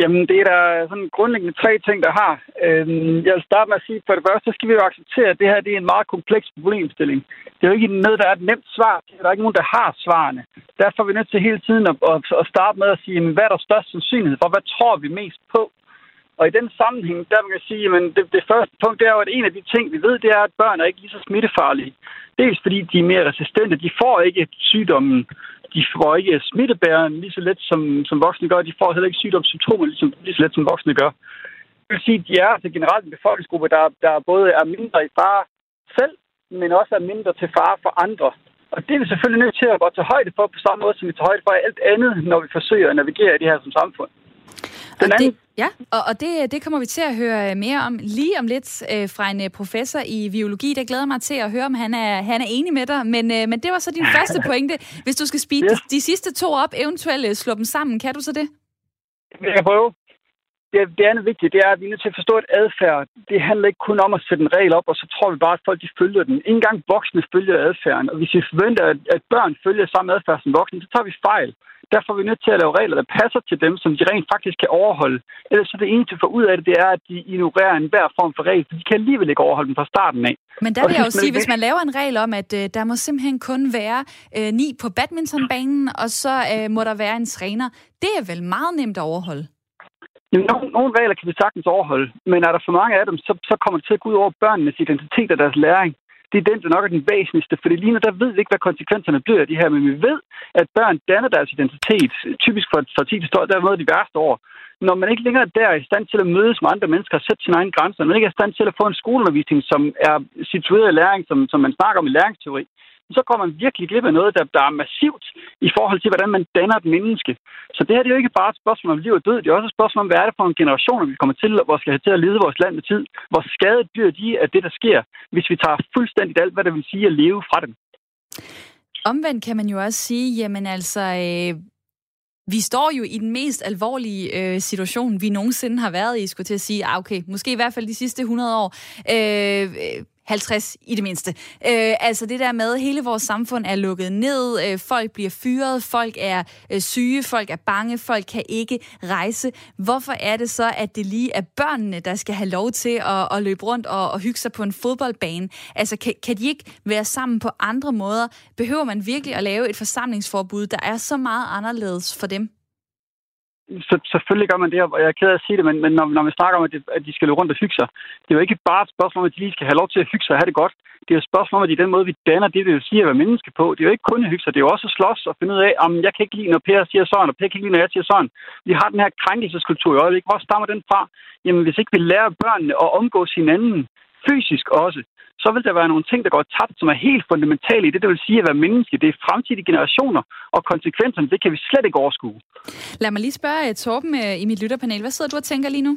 [SPEAKER 8] Jamen, det er der sådan grundlæggende tre ting, der har. Øhm, jeg vil starte med at sige, for det første, skal vi jo acceptere, at det her det er en meget kompleks problemstilling. Det er jo ikke noget, der er et nemt svar. Der er ikke nogen, der har svarene. Derfor er vi nødt til hele tiden at, at starte med at sige, hvad er der størst sandsynlighed for? Hvad tror vi mest på? Og i den sammenhæng, der vil jeg sige, at det, det første punkt, er jo, at en af de ting, vi ved, det er, at børn er ikke lige så smittefarlige. Dels fordi de er mere resistente. De får ikke sygdommen. De får ikke smittebæren lige så let, som, som voksne gør. De får heller ikke sygdomssymptomer lige, som, lige så let, som voksne gør. Det vil sige, at de er altså generelt en befolkningsgruppe, der, der både er mindre i fare selv, men også er mindre til fare for andre. Og det er vi selvfølgelig nødt til at gå til højde for på samme måde, som vi tager højde for alt andet, når vi forsøger at navigere i det her som samfund.
[SPEAKER 1] Den anden, det, Ja, og, og det, det kommer vi til at høre mere om lige om lidt øh, fra en øh, professor i biologi. Der glæder mig til at høre, om han er, han er enig med dig. Men, øh, men det var så din (laughs) første pointe. Hvis du skal speede yes. de, de sidste to op, eventuelt øh, slå dem sammen, kan du så det?
[SPEAKER 8] Jeg kan prøve. Det, det andet vigtige, det er, at vi er nødt til at forstå, at adfærd, det handler ikke kun om at sætte en regel op, og så tror vi bare, at folk de følger den. Ingen gang voksne følger adfærden, og hvis vi forventer, at, at børn følger samme adfærd som voksne, så tager vi fejl. Derfor er vi nødt til at lave regler, der passer til dem, som de rent faktisk kan overholde. Ellers så det eneste for ud af det, det er, at de ignorerer enhver form for regel, for de kan alligevel ikke overholde dem fra starten af.
[SPEAKER 1] Men der vil jeg jo sige, hvis man laver en regel om, at øh, der må simpelthen kun være øh, ni på badmintonbanen, og så øh, må der være en træner, det er vel meget nemt at overholde?
[SPEAKER 8] Nogle, nogle regler kan vi sagtens overholde, men er der for mange af dem, så, så kommer det til at gå ud over børnenes identitet og deres læring det er den, der nok er den væsentligste, for lige nu der ved vi ikke, hvad konsekvenserne bliver af de her, men vi ved, at børn danner deres identitet, typisk for, for 10 til der er noget de værste år. Når man ikke længere der er i stand til at mødes med andre mennesker og sætte sine egne grænser, når man ikke er i stand til at få en skoleundervisning, som er situeret i læring, som, som man snakker om i læringsteori, så kommer man virkelig glip af noget, der, der er massivt i forhold til, hvordan man danner et menneske. Så det her det er jo ikke bare et spørgsmål om liv og død, det er også et spørgsmål om, hvad er det for en generation, vi kommer til, hvor skal have til at lede vores land med tid. Hvor skadet bliver de af det, der sker, hvis vi tager fuldstændigt alt, hvad det vil sige at leve fra dem.
[SPEAKER 1] Omvendt kan man jo også sige, jamen altså, øh, vi står jo i den mest alvorlige øh, situation, vi nogensinde har været i, skulle til at sige, ah, okay, måske i hvert fald de sidste 100 år. Øh 50 i det mindste. Øh, altså det der med, at hele vores samfund er lukket ned, øh, folk bliver fyret, folk er øh, syge, folk er bange, folk kan ikke rejse. Hvorfor er det så, at det lige er børnene, der skal have lov til at, at løbe rundt og, og hygge sig på en fodboldbane? Altså kan, kan de ikke være sammen på andre måder? Behøver man virkelig at lave et forsamlingsforbud, der er så meget anderledes for dem?
[SPEAKER 8] Så, selvfølgelig gør man det, og jeg er ked af at sige det, men, men når, når vi snakker om, at de, at de skal løbe rundt og hygge sig, det er jo ikke bare et spørgsmål om, at de lige skal have lov til at hygge sig og have det godt. Det er jo et spørgsmål om, at i den måde, vi danner det, det vil sige at være menneske på. Det er jo ikke kun at hygge sig, det er jo også at slås og finde ud af, om jeg kan ikke lide, når Per siger sådan, og Per kan ikke lide, når jeg siger sådan. Vi har den her krænkelseskultur i øjeblikket. Hvor stammer den fra? Jamen, hvis ikke vi lærer børnene at omgås hinanden fysisk også, så vil der være nogle ting, der går tabt, som er helt fundamentale i det, der vil sige at være menneske. Det er fremtidige generationer, og konsekvenserne, det kan vi slet ikke overskue.
[SPEAKER 1] Lad mig lige spørge Torben øh, i mit lytterpanel. Hvad sidder du og tænker lige nu?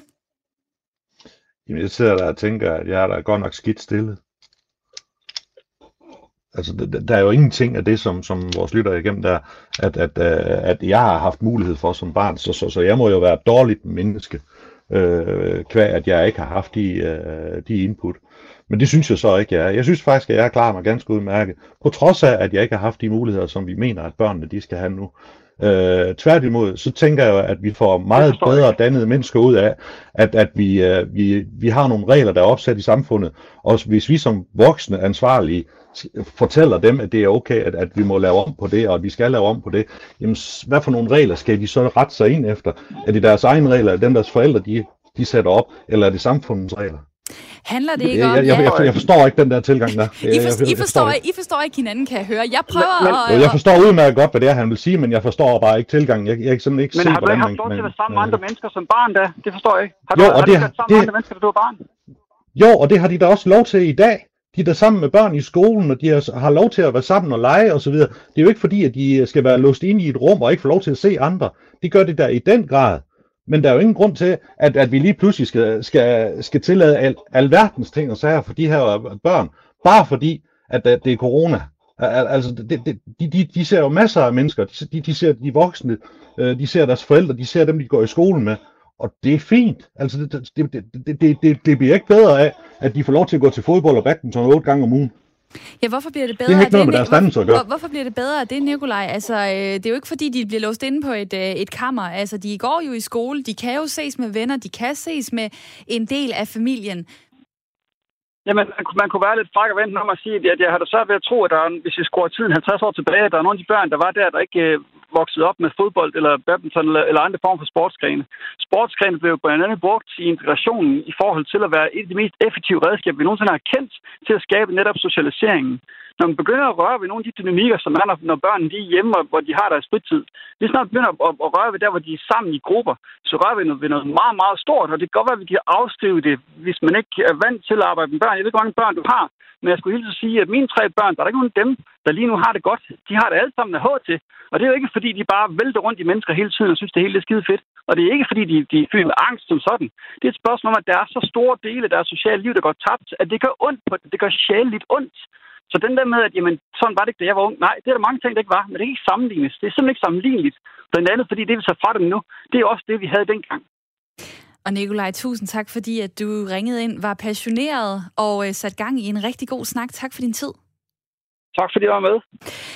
[SPEAKER 3] Jamen, jeg sidder der og tænker, at jeg er da godt nok skidt stillet. Altså, der er jo ingenting af det, som, som vores lytter igennem der, at, at, øh, at jeg har haft mulighed for som barn, så, så, så jeg må jo være et dårligt menneske, øh, kvæg at jeg ikke har haft de, øh, de input. Men det synes jeg så ikke, jeg er. Jeg synes faktisk, at jeg er klar mig ganske udmærket, på trods af, at jeg ikke har haft de muligheder, som vi mener, at børnene de skal have nu. Øh, tværtimod, så tænker jeg, at vi får meget bedre dannede mennesker ud af, at, at vi, øh, vi, vi har nogle regler, der er opsat i samfundet, og hvis vi som voksne ansvarlige fortæller dem, at det er okay, at, at vi må lave om på det, og at vi skal lave om på det, jamen hvad for nogle regler skal de så rette sig ind efter? Er det deres egne regler, er dem deres forældre de, de sætter op, eller er det samfundets regler?
[SPEAKER 1] Handler det ikke om...
[SPEAKER 3] Jeg, jeg, jeg, jeg forstår ikke den der tilgang der.
[SPEAKER 1] I, for, jeg, jeg, I, forstår, forstår I forstår ikke hinanden, kan jeg høre. Jeg prøver men,
[SPEAKER 3] at... Jeg forstår udmærket godt, hvad det er, han vil sige, men jeg forstår bare ikke tilgangen. Jeg, jeg kan simpelthen ikke
[SPEAKER 8] men
[SPEAKER 3] se,
[SPEAKER 8] har du ikke haft lov til at være sammen med andre mennesker som barn da? Det forstår jeg ikke. Har du, jo, og har det, du været sammen det, med andre mennesker, da du var barn?
[SPEAKER 3] Jo, og det har de da også lov til i dag. De er der sammen med børn i skolen, og de har lov til at være sammen og lege osv. Det er jo ikke fordi, at de skal være låst inde i et rum og ikke få lov til at se andre. De gør det der i den grad. Men der er jo ingen grund til, at, at vi lige pludselig skal, skal, skal tillade al, alverdens ting og sager for de her øh, børn, bare fordi, at, at det er corona. Altså, det, det, de, de, de ser jo masser af mennesker. De, de ser de voksne, øh, de ser deres forældre, de ser dem, de går i skolen med. Og det er fint. Altså, det, det, det, det, det, det bliver ikke bedre af, at de får lov til at gå til fodbold og badminton otte gange om ugen.
[SPEAKER 1] Ja, hvorfor bliver det bedre?
[SPEAKER 3] Det har ikke noget med deres dannelse at gøre.
[SPEAKER 1] Hvor, hvorfor bliver det bedre af det, Nikolaj? Altså, øh, det er jo ikke fordi, de bliver låst inde på et, øh, et kammer. Altså, de går jo i skole, de kan jo ses med venner, de kan ses med en del af familien.
[SPEAKER 8] Jamen, man, man kunne være lidt fræk og vente om at sige, at jeg har da svært ved at tro, at der er, hvis vi skruer tiden 50 år tilbage, at der er nogle af de børn, der var der, der ikke øh, vokset op med fodbold eller badminton eller, eller andre former for sportsgrene. Sportsgrene blev blandt andet brugt i integrationen i forhold til at være et af de mest effektive redskaber, vi nogensinde har kendt til at skabe netop socialiseringen. Når man begynder at røre ved nogle af de dynamikker, som er, når børnene de er hjemme, hvor de har deres fritid, vi snart begynder at, at røre ved der, hvor de er sammen i grupper, så rører vi ved noget meget, meget stort, og det kan godt være, at vi kan afskrive det, hvis man ikke er vant til at arbejde med børn. Jeg ved ikke, hvor mange børn du har, men jeg skulle hilse at sige, at mine tre børn, der er ikke nogen af dem, der lige nu har det godt. De har det alle sammen af til. Og det er jo ikke, fordi de bare vælter rundt i mennesker hele tiden og synes, det hele er skide fedt. Og det er ikke, fordi de, de føler med angst som sådan. Det er et spørgsmål om, at der er så store dele af deres sociale liv, der går tabt, at det gør ondt på det. Det gør sjældent ondt. Så den der med, at jamen, sådan var det ikke, da jeg var ung. Nej, det er der mange ting, der ikke var, men det er ikke sammenlignes. Det er simpelthen ikke sammenligneligt. Blandt andet, fordi det, vi så fra dem nu, det er også det, vi havde dengang.
[SPEAKER 1] Og Nikolaj, tusind tak, fordi at du ringede ind, var passioneret og øh, sat gang i en rigtig god snak. Tak for din tid.
[SPEAKER 8] Tak fordi jeg var med.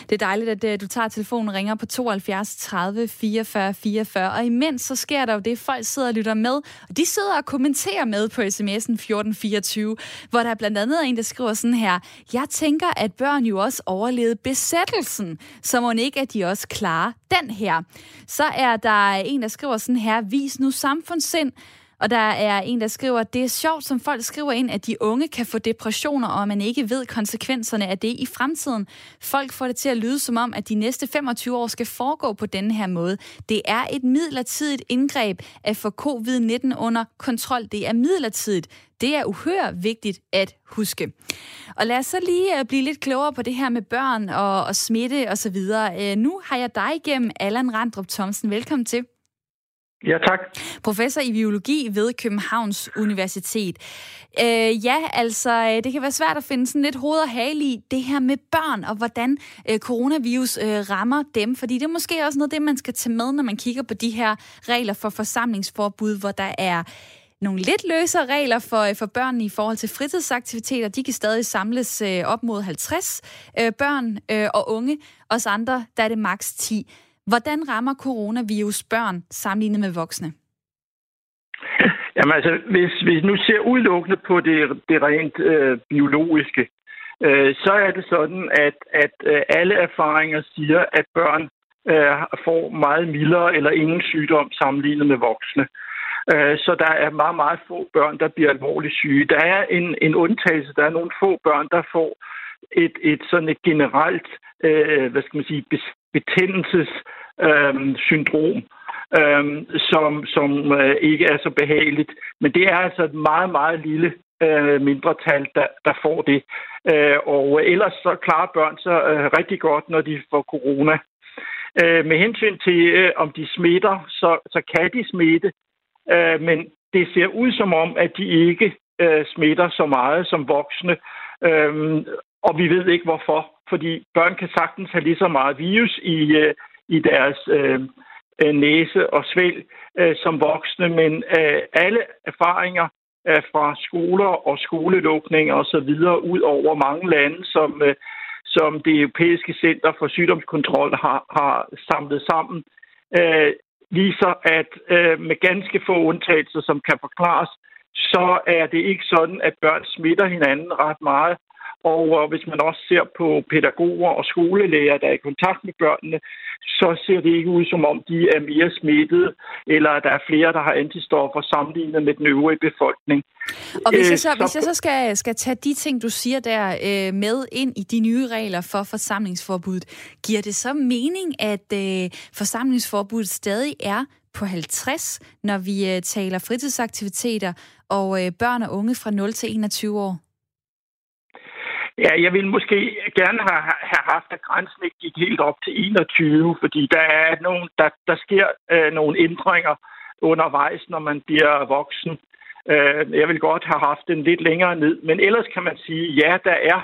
[SPEAKER 1] Det er dejligt, at øh, du tager telefonen og ringer på 72 30 44 44. Og imens så sker der jo det, folk sidder og lytter med. Og de sidder og kommenterer med på sms'en 1424, hvor der blandt andet er en, der skriver sådan her. Jeg tænker, at børn jo også overlevede besættelsen, så må ikke, at de også klarer den her. Så er der en, der skriver sådan her. Vis nu samfundssind. Og der er en, der skriver, at det er sjovt, som folk skriver ind, at de unge kan få depressioner, og man ikke ved konsekvenserne af det i fremtiden. Folk får det til at lyde som om, at de næste 25 år skal foregå på denne her måde. Det er et midlertidigt indgreb at få covid-19 under kontrol. Det er midlertidigt. Det er uhør vigtigt at huske. Og lad os så lige øh, blive lidt klogere på det her med børn og, og smitte osv. Øh, nu har jeg dig igennem, Allan Randrup Thomsen. Velkommen til.
[SPEAKER 9] Ja, tak.
[SPEAKER 1] Professor i biologi ved Københavns Universitet. Øh, ja, altså, øh, det kan være svært at finde sådan lidt hoved og hale i det her med børn, og hvordan øh, coronavirus øh, rammer dem, fordi det er måske også noget det, man skal tage med, når man kigger på de her regler for forsamlingsforbud, hvor der er nogle lidt løsere regler for, øh, for børn i forhold til fritidsaktiviteter. De kan stadig samles øh, op mod 50 øh, børn øh, og unge. Os andre, der er det maks 10. Hvordan rammer coronavirus børn sammenlignet med voksne? (laughs)
[SPEAKER 9] Jamen altså, hvis vi nu ser udelukkende på det, det rent øh, biologiske, øh, så er det sådan, at, at øh, alle erfaringer siger, at børn øh, får meget mildere eller ingen sygdom sammenlignet med voksne. Øh, så der er meget, meget få børn, der bliver alvorligt syge. Der er en, en undtagelse. Der er nogle få børn, der får et, et sådan et generelt, øh, hvad skal man sige, betændelsessyndrom, øhm, øh, som, som øh, ikke er så behageligt. Men det er altså et meget, meget lille øh, mindretal, der, der får det. Øh, og ellers så klarer børn sig øh, rigtig godt, når de får corona. Øh, med hensyn til, øh, om de smitter, så, så kan de smitte, øh, men det ser ud som om, at de ikke øh, smitter så meget som voksne. Øh, og vi ved ikke hvorfor, fordi børn kan sagtens have lige så meget virus i, øh, i deres øh, øh, næse og svæl øh, som voksne, men øh, alle erfaringer øh, fra skoler og skolelukninger osv. ud over mange lande, som, øh, som det europæiske center for sygdomskontrol har, har samlet sammen, øh, viser, at øh, med ganske få undtagelser, som kan forklares, så er det ikke sådan, at børn smitter hinanden ret meget, og hvis man også ser på pædagoger og skolelærer, der er i kontakt med børnene, så ser det ikke ud som om, de er mere smittede, eller at der er flere, der har antistoffer sammenlignet med den øvrige befolkning.
[SPEAKER 1] Og hvis jeg så, øh, hvis jeg så skal, skal tage de ting, du siger der øh, med ind i de nye regler for forsamlingsforbuddet, giver det så mening, at øh, forsamlingsforbuddet stadig er på 50, når vi øh, taler fritidsaktiviteter og øh, børn og unge fra 0 til 21 år?
[SPEAKER 9] Ja, jeg ville måske gerne have, have haft, at grænsen ikke gik helt op til 21, fordi der er nogle, der, der sker øh, nogle ændringer undervejs, når man bliver voksen. Øh, jeg vil godt have haft den lidt længere ned, men ellers kan man sige, ja, der er,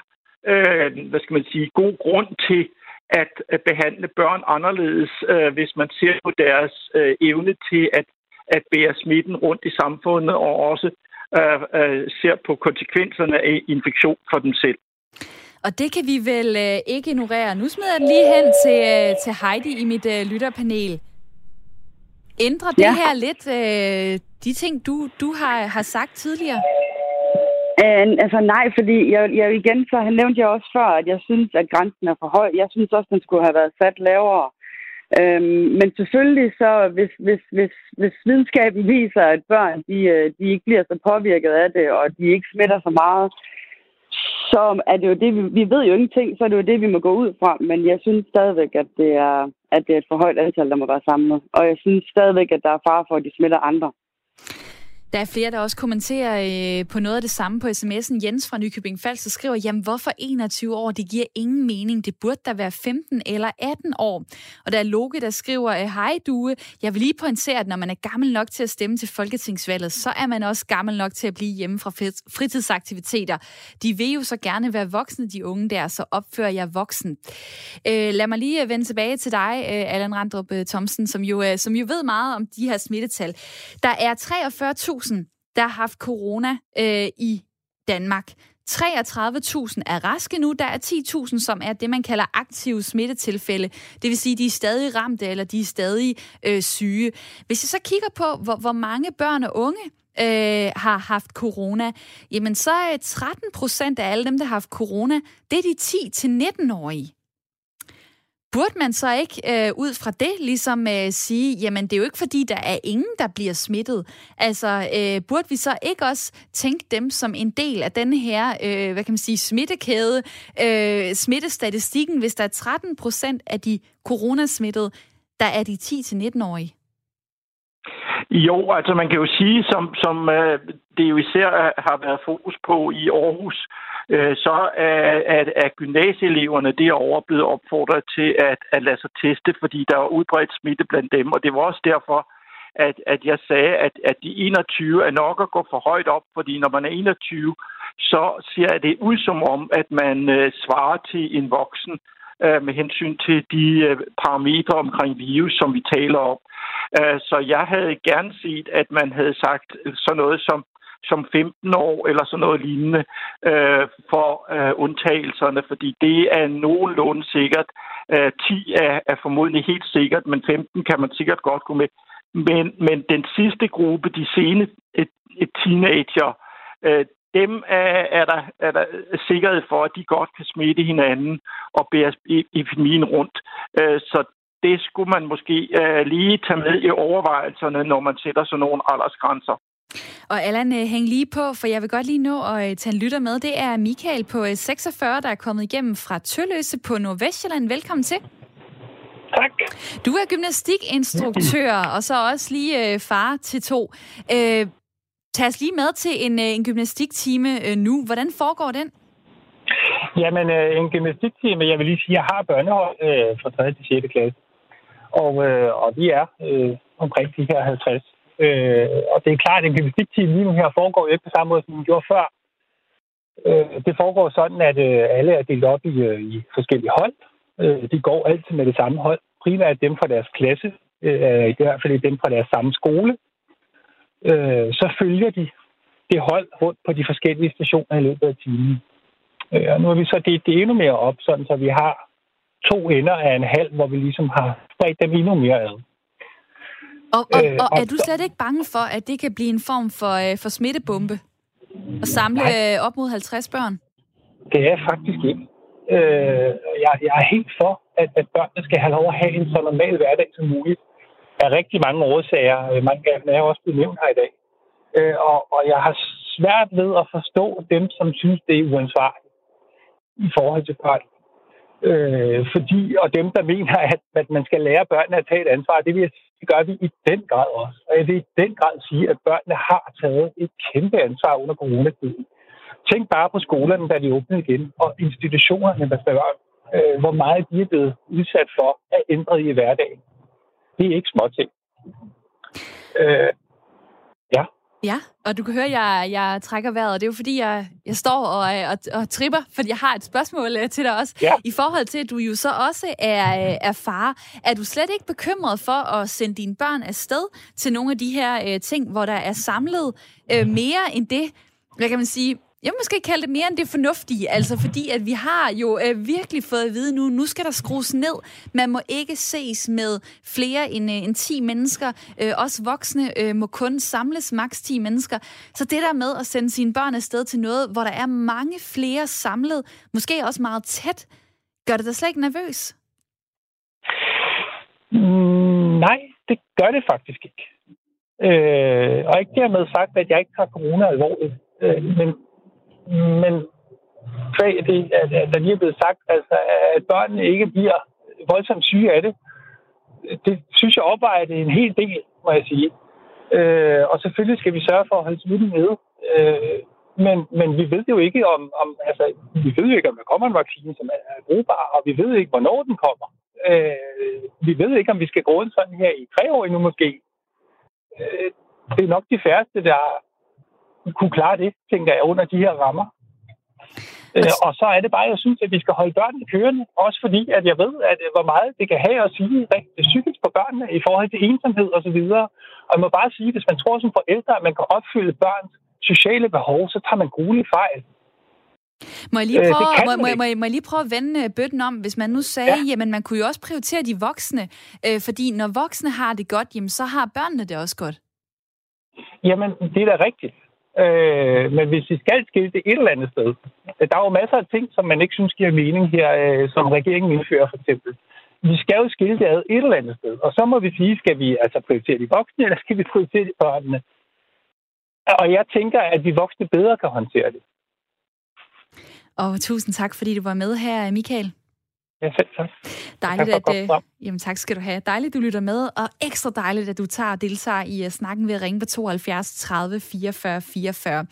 [SPEAKER 9] øh, hvad skal man sige, god grund til at, at behandle børn anderledes, øh, hvis man ser på deres øh, evne til at, at bære smitten rundt i samfundet, og også øh, øh, ser på konsekvenserne af infektion for dem selv.
[SPEAKER 1] Og det kan vi vel øh, ikke ignorere. Nu smider jeg den lige hen til, øh, til Heidi i mit øh, lytterpanel. Ændrer det ja. her lidt øh, de ting, du, du har, har sagt tidligere?
[SPEAKER 4] Uh, altså nej, fordi jeg, jeg igen, så nævnte jeg også før, at jeg synes, at grænsen er for høj. Jeg synes også, den skulle have været sat lavere. Øhm, men selvfølgelig så, hvis, hvis, hvis, hvis videnskaben viser, at børn de, øh, de ikke bliver så påvirket af det, og de ikke smitter så meget, så er det jo det, vi, vi ved jo ingenting, så er det jo det, vi må gå ud fra. Men jeg synes stadigvæk, at det er, at det er et for højt antal, der må være samlet. Og jeg synes stadigvæk, at der er far for, at de smitter andre.
[SPEAKER 1] Der er flere, der også kommenterer øh, på noget af det samme på sms'en. Jens fra Nykøbing Falster skriver, jamen hvorfor 21 år? Det giver ingen mening. Det burde da være 15 eller 18 år. Og der er Loke, der skriver, øh, hej Due, jeg vil lige pointere, at når man er gammel nok til at stemme til folketingsvalget, så er man også gammel nok til at blive hjemme fra fritidsaktiviteter. De vil jo så gerne være voksne, de unge der, så opfører jeg voksen. Øh, lad mig lige øh, vende tilbage til dig, øh, Allan Randrup Thomsen, som jo, som jo ved meget om de her smittetal. Der er 43.000 der har haft corona øh, i Danmark. 33.000 er raske nu. Der er 10.000, som er det, man kalder aktive smittetilfælde. Det vil sige, de er stadig ramte, eller de er stadig øh, syge. Hvis jeg så kigger på, hvor, hvor mange børn og unge øh, har haft corona, jamen så er 13 procent af alle dem, der har haft corona, det er de 10-19-årige. Burde man så ikke øh, ud fra det ligesom øh, sige, jamen det er jo ikke fordi, der er ingen, der bliver smittet. Altså øh, burde vi så ikke også tænke dem som en del af denne her, øh, hvad kan man sige, smittekæde, øh, smittestatistikken, hvis der er 13 procent af de coronasmittede, der er de 10-19-årige?
[SPEAKER 9] Jo, altså man kan jo sige, som, som øh, det jo især har været fokus på i Aarhus, øh, Øh, så er, at, at gymnasieeleverne derovre blevet opfordret til at, at lade sig teste, fordi der er udbredt smitte blandt dem. Og det var også derfor, at, at jeg sagde, at, at de 21 er nok at gå for højt op, fordi når man er 21, så ser det ud som om, at man øh, svarer til en voksen øh, med hensyn til de øh, parametre omkring virus, som vi taler om. Øh, så jeg havde gerne set, at man havde sagt sådan noget som som 15 år eller sådan noget lignende øh, for øh, undtagelserne, fordi det er nogenlunde sikkert. Øh, 10 er, er formodentlig helt sikkert, men 15 kan man sikkert godt gå med. Men, men den sidste gruppe, de sene et, et teenager, øh, dem er, er, der, er der sikkerhed for, at de godt kan smitte hinanden og bære e-, epidemien rundt. Øh, så det skulle man måske øh, lige tage med i overvejelserne, når man sætter sådan nogle aldersgrænser.
[SPEAKER 1] Og Allan, øh, hæng lige på, for jeg vil godt lige nå at øh, tage en lytter med. Det er Michael på 46, øh, der er kommet igennem fra Tølløse på Nordvestjylland. Velkommen til.
[SPEAKER 10] Tak.
[SPEAKER 1] Du er gymnastikinstruktør, (laughs) og så også lige øh, far til to. Øh, tag os lige med til en, øh, en gymnastiktime øh, nu. Hvordan foregår den?
[SPEAKER 10] Jamen, øh, en gymnastiktime, jeg vil lige sige, jeg har børnehold øh, fra 3. til 6. klasse. Og, øh, og de er øh, omkring de her 50. Øh, og det er klart, at en gymnastikteam lige nu her foregår jo ikke på samme måde, som den gjorde før. Øh, det foregår sådan, at øh, alle er delt op i, øh, i forskellige hold. Øh, de går altid med det samme hold. Primært dem fra deres klasse, øh, i hvert fald dem fra deres samme skole. Øh, så følger de det hold rundt på de forskellige stationer i løbet af timen. Øh, og nu har vi så delt det endnu mere op, sådan så vi har to ender af en halv, hvor vi ligesom har spredt dem endnu mere ad.
[SPEAKER 1] Og, og, øh, og er du slet ikke bange for, at det kan blive en form for, øh, for smittebombe? At samle nej. Øh, op mod 50 børn?
[SPEAKER 10] Det er faktisk ikke. Øh, jeg, jeg er helt for, at, at børnene skal have lov at have en så normal hverdag som muligt. Af rigtig mange årsager. Mange af dem er også blevet nævnt her i dag. Øh, og, og jeg har svært ved at forstå dem, som synes, det er uansvarligt i forhold til børn. Øh, fordi, og dem, der mener, at, at man skal lære børnene at tage et ansvar, det, vil jeg, det gør vi i den grad også. Og jeg vil i den grad sige, at børnene har taget et kæmpe ansvar under coronatiden. Tænk bare på skolerne, da de åbnede igen, og institutionerne der børn. Øh, hvor meget de er blevet udsat for at ændre i hverdagen. Det er ikke småting. Øh, ja.
[SPEAKER 1] Ja, og du kan høre, at jeg, jeg trækker vejret, og det er jo fordi, jeg, jeg står og, og, og tripper, fordi jeg har et spørgsmål øh, til dig også. Ja. I forhold til, at du jo så også er, øh, er far, er du slet ikke bekymret for at sende dine børn afsted til nogle af de her uh, ting, hvor der er samlet uh, mere end det, hvad kan man sige, jeg måske kalde det mere end det fornuftige, altså fordi at vi har jo øh, virkelig fået at vide nu, nu skal der skrues ned. Man må ikke ses med flere end, øh, end 10 mennesker. Øh, også voksne øh, må kun samles maks 10 mennesker. Så det der med at sende sine børn afsted til noget, hvor der er mange flere samlet, måske også meget tæt, gør det dig slet ikke nervøs?
[SPEAKER 10] Mm, nej, det gør det faktisk ikke. Øh, og ikke dermed sagt, at jeg ikke tager corona alvorligt. Øh, men men kvæg det, der lige er blevet sagt, altså, at børnene ikke bliver voldsomt syge af det, det synes jeg opvejer det en hel del, må jeg sige. Øh, og selvfølgelig skal vi sørge for at holde smitten nede. Øh, men, men vi ved jo ikke om, om altså, vi ved jo ikke, om der kommer en vaccine, som er brugbar, og vi ved ikke, hvornår den kommer. Øh, vi ved ikke, om vi skal gå rundt sådan her i tre år endnu måske. Øh, det er nok de færreste, der kunne klare det, tænker jeg, under de her rammer. Øh, og så er det bare, jeg synes, at vi skal holde børnene kørende. Også fordi, at jeg ved, at hvor meget det kan have at sige rigtig psykisk på børnene i forhold til ensomhed osv. Og, og jeg må bare sige, at hvis man tror som forældre, at man kan opfylde børns sociale behov, så tager man grueligt fejl.
[SPEAKER 1] Må jeg, lige øh, prøve, øh, må, må, må, må jeg lige prøve at vende øh, bøtten om, hvis man nu sagde, ja. jamen man kunne jo også prioritere de voksne, øh, fordi når voksne har det godt, jamen så har børnene det også godt.
[SPEAKER 10] Jamen, det er da rigtigt. Øh, men hvis vi skal skille det et eller andet sted, der er jo masser af ting, som man ikke synes giver mening her, øh, som regeringen indfører for eksempel. Vi skal jo skille det ad et eller andet sted. Og så må vi sige, skal vi altså prioritere de voksne, eller skal vi prioritere de børnene? Og jeg tænker, at de voksne bedre kan håndtere det.
[SPEAKER 1] Og tusind tak, fordi du var med her, Michael.
[SPEAKER 10] Ja, selv tak.
[SPEAKER 1] Dejligt, at, uh, jamen, tak skal du have. Dejligt, du lytter med, og ekstra dejligt, at du tager og deltager i uh, snakken ved at ringe på 72 30 44 44.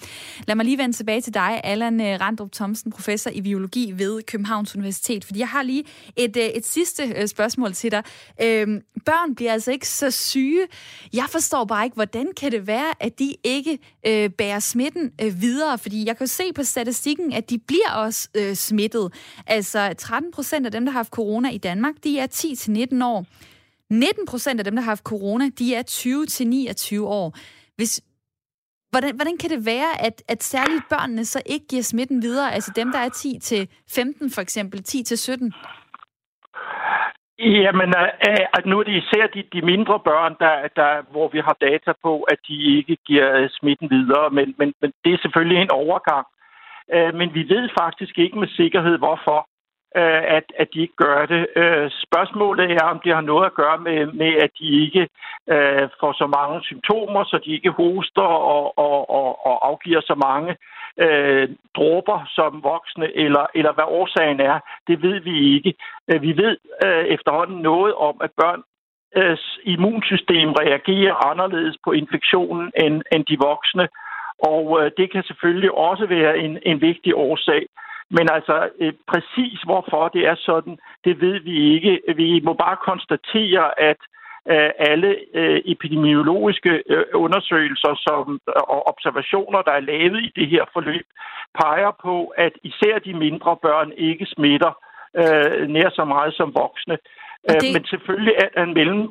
[SPEAKER 1] Lad mig lige vende tilbage til dig, Allan uh, Randrup Thomsen, professor i biologi ved Københavns Universitet, fordi jeg har lige et, uh, et sidste spørgsmål til dig. Øhm, børn bliver altså ikke så syge. Jeg forstår bare ikke, hvordan kan det være, at de ikke øh, bærer smitten øh, videre, fordi jeg kan se på statistikken, at de bliver også øh, smittet. Altså 13 procent af dem, der har haft corona i Danmark, de er 10 til 19 år. 19 procent af dem, der har haft corona, de er 20-29 år. Hvis, hvordan, hvordan kan det være, at, at særligt børnene så ikke giver smitten videre? Altså dem, der er 10-15 for eksempel, 10-17?
[SPEAKER 9] Jamen, øh, øh nu er det især de, de mindre børn, der, der, hvor vi har data på, at de ikke giver øh, smitten videre, men, men, men det er selvfølgelig en overgang. Øh, men vi ved faktisk ikke med sikkerhed, hvorfor øh, at, at de ikke gør det. Øh, spørgsmålet er, om det har noget at gøre med, med at de ikke øh, får så mange symptomer, så de ikke hoster og, og, og, og afgiver så mange øh, dråber som voksne, eller, eller hvad årsagen er. Det ved vi ikke. Øh, vi ved øh, efterhånden noget om, at børn øh, immunsystem reagerer anderledes på infektionen end, end de voksne. Og øh, det kan selvfølgelig også være en, en vigtig årsag. Men altså øh, præcis hvorfor det er sådan, det ved vi ikke. Vi må bare konstatere, at øh, alle øh, epidemiologiske undersøgelser som, og observationer, der er lavet i det her forløb, peger på, at især de mindre børn ikke smitter øh, nær så meget som voksne. Det... Men selvfølgelig er en mellem,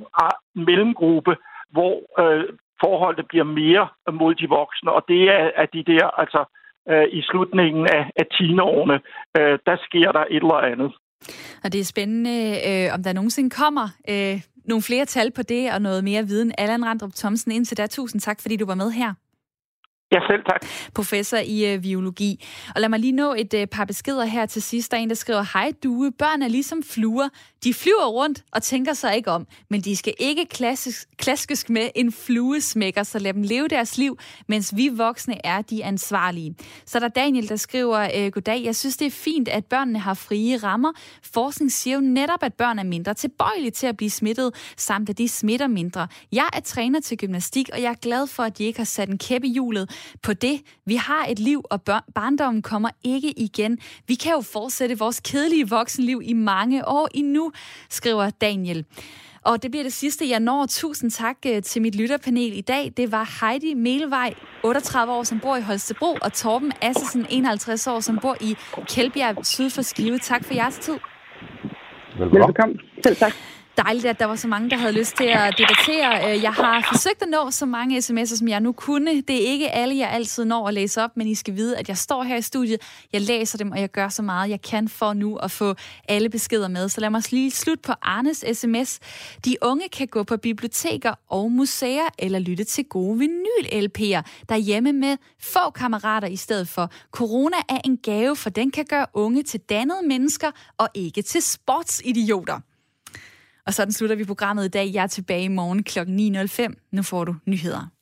[SPEAKER 9] en mellemgruppe, hvor øh, forholdet bliver mere mod de voksne, og det er, at de der altså øh, i slutningen af, af teenårene, øh, der sker der et eller andet.
[SPEAKER 1] Og det er spændende, øh, om der nogensinde kommer øh, nogle flere tal på det, og noget mere viden. Allan Randrup Thomsen, indtil da, tusind tak, fordi du var med her.
[SPEAKER 6] Ja, selv tak.
[SPEAKER 1] Professor i øh, biologi. Og lad mig lige nå et øh, par beskeder her til sidst. Der er en, der skriver, Hej due, børn er ligesom fluer. De flyver rundt og tænker sig ikke om, men de skal ikke klassisk, klassisk med en fluesmækker, så lad dem leve deres liv, mens vi voksne er de ansvarlige. Så er der Daniel, der skriver, øh, Goddag, jeg synes, det er fint, at børnene har frie rammer. Forskning siger jo netop, at børn er mindre tilbøjelige til at blive smittet, samt at de smitter mindre. Jeg er træner til gymnastik, og jeg er glad for, at de ikke har sat en kæppe i hjulet på det. Vi har et liv, og barndommen kommer ikke igen. Vi kan jo fortsætte vores kedelige voksenliv i mange år endnu, skriver Daniel. Og det bliver det sidste, jeg når. Tusind tak øh, til mit lytterpanel i dag. Det var Heidi Melvej, 38 år, som bor i Holstebro, og Torben Assesen, 51 år, som bor i Kjeldbjerg, syd for Skive. Tak for jeres tid.
[SPEAKER 4] Velkommen. Velkommen. Selv tak
[SPEAKER 1] dejligt, at der var så mange, der havde lyst til at debattere. Øh, jeg har forsøgt at nå så mange sms'er, som jeg nu kunne. Det er ikke alle, jeg altid når at læse op, men I skal vide, at jeg står her i studiet, jeg læser dem, og jeg gør så meget, jeg kan for nu at få alle beskeder med. Så lad mig lige slutte på Arnes sms. De unge kan gå på biblioteker og museer eller lytte til gode vinyl-LP'er derhjemme med få kammerater i stedet for. Corona er en gave, for den kan gøre unge til dannede mennesker og ikke til sportsidioter. Og sådan slutter vi programmet i dag. Jeg er tilbage i morgen kl. 9.05. Nu får du nyheder.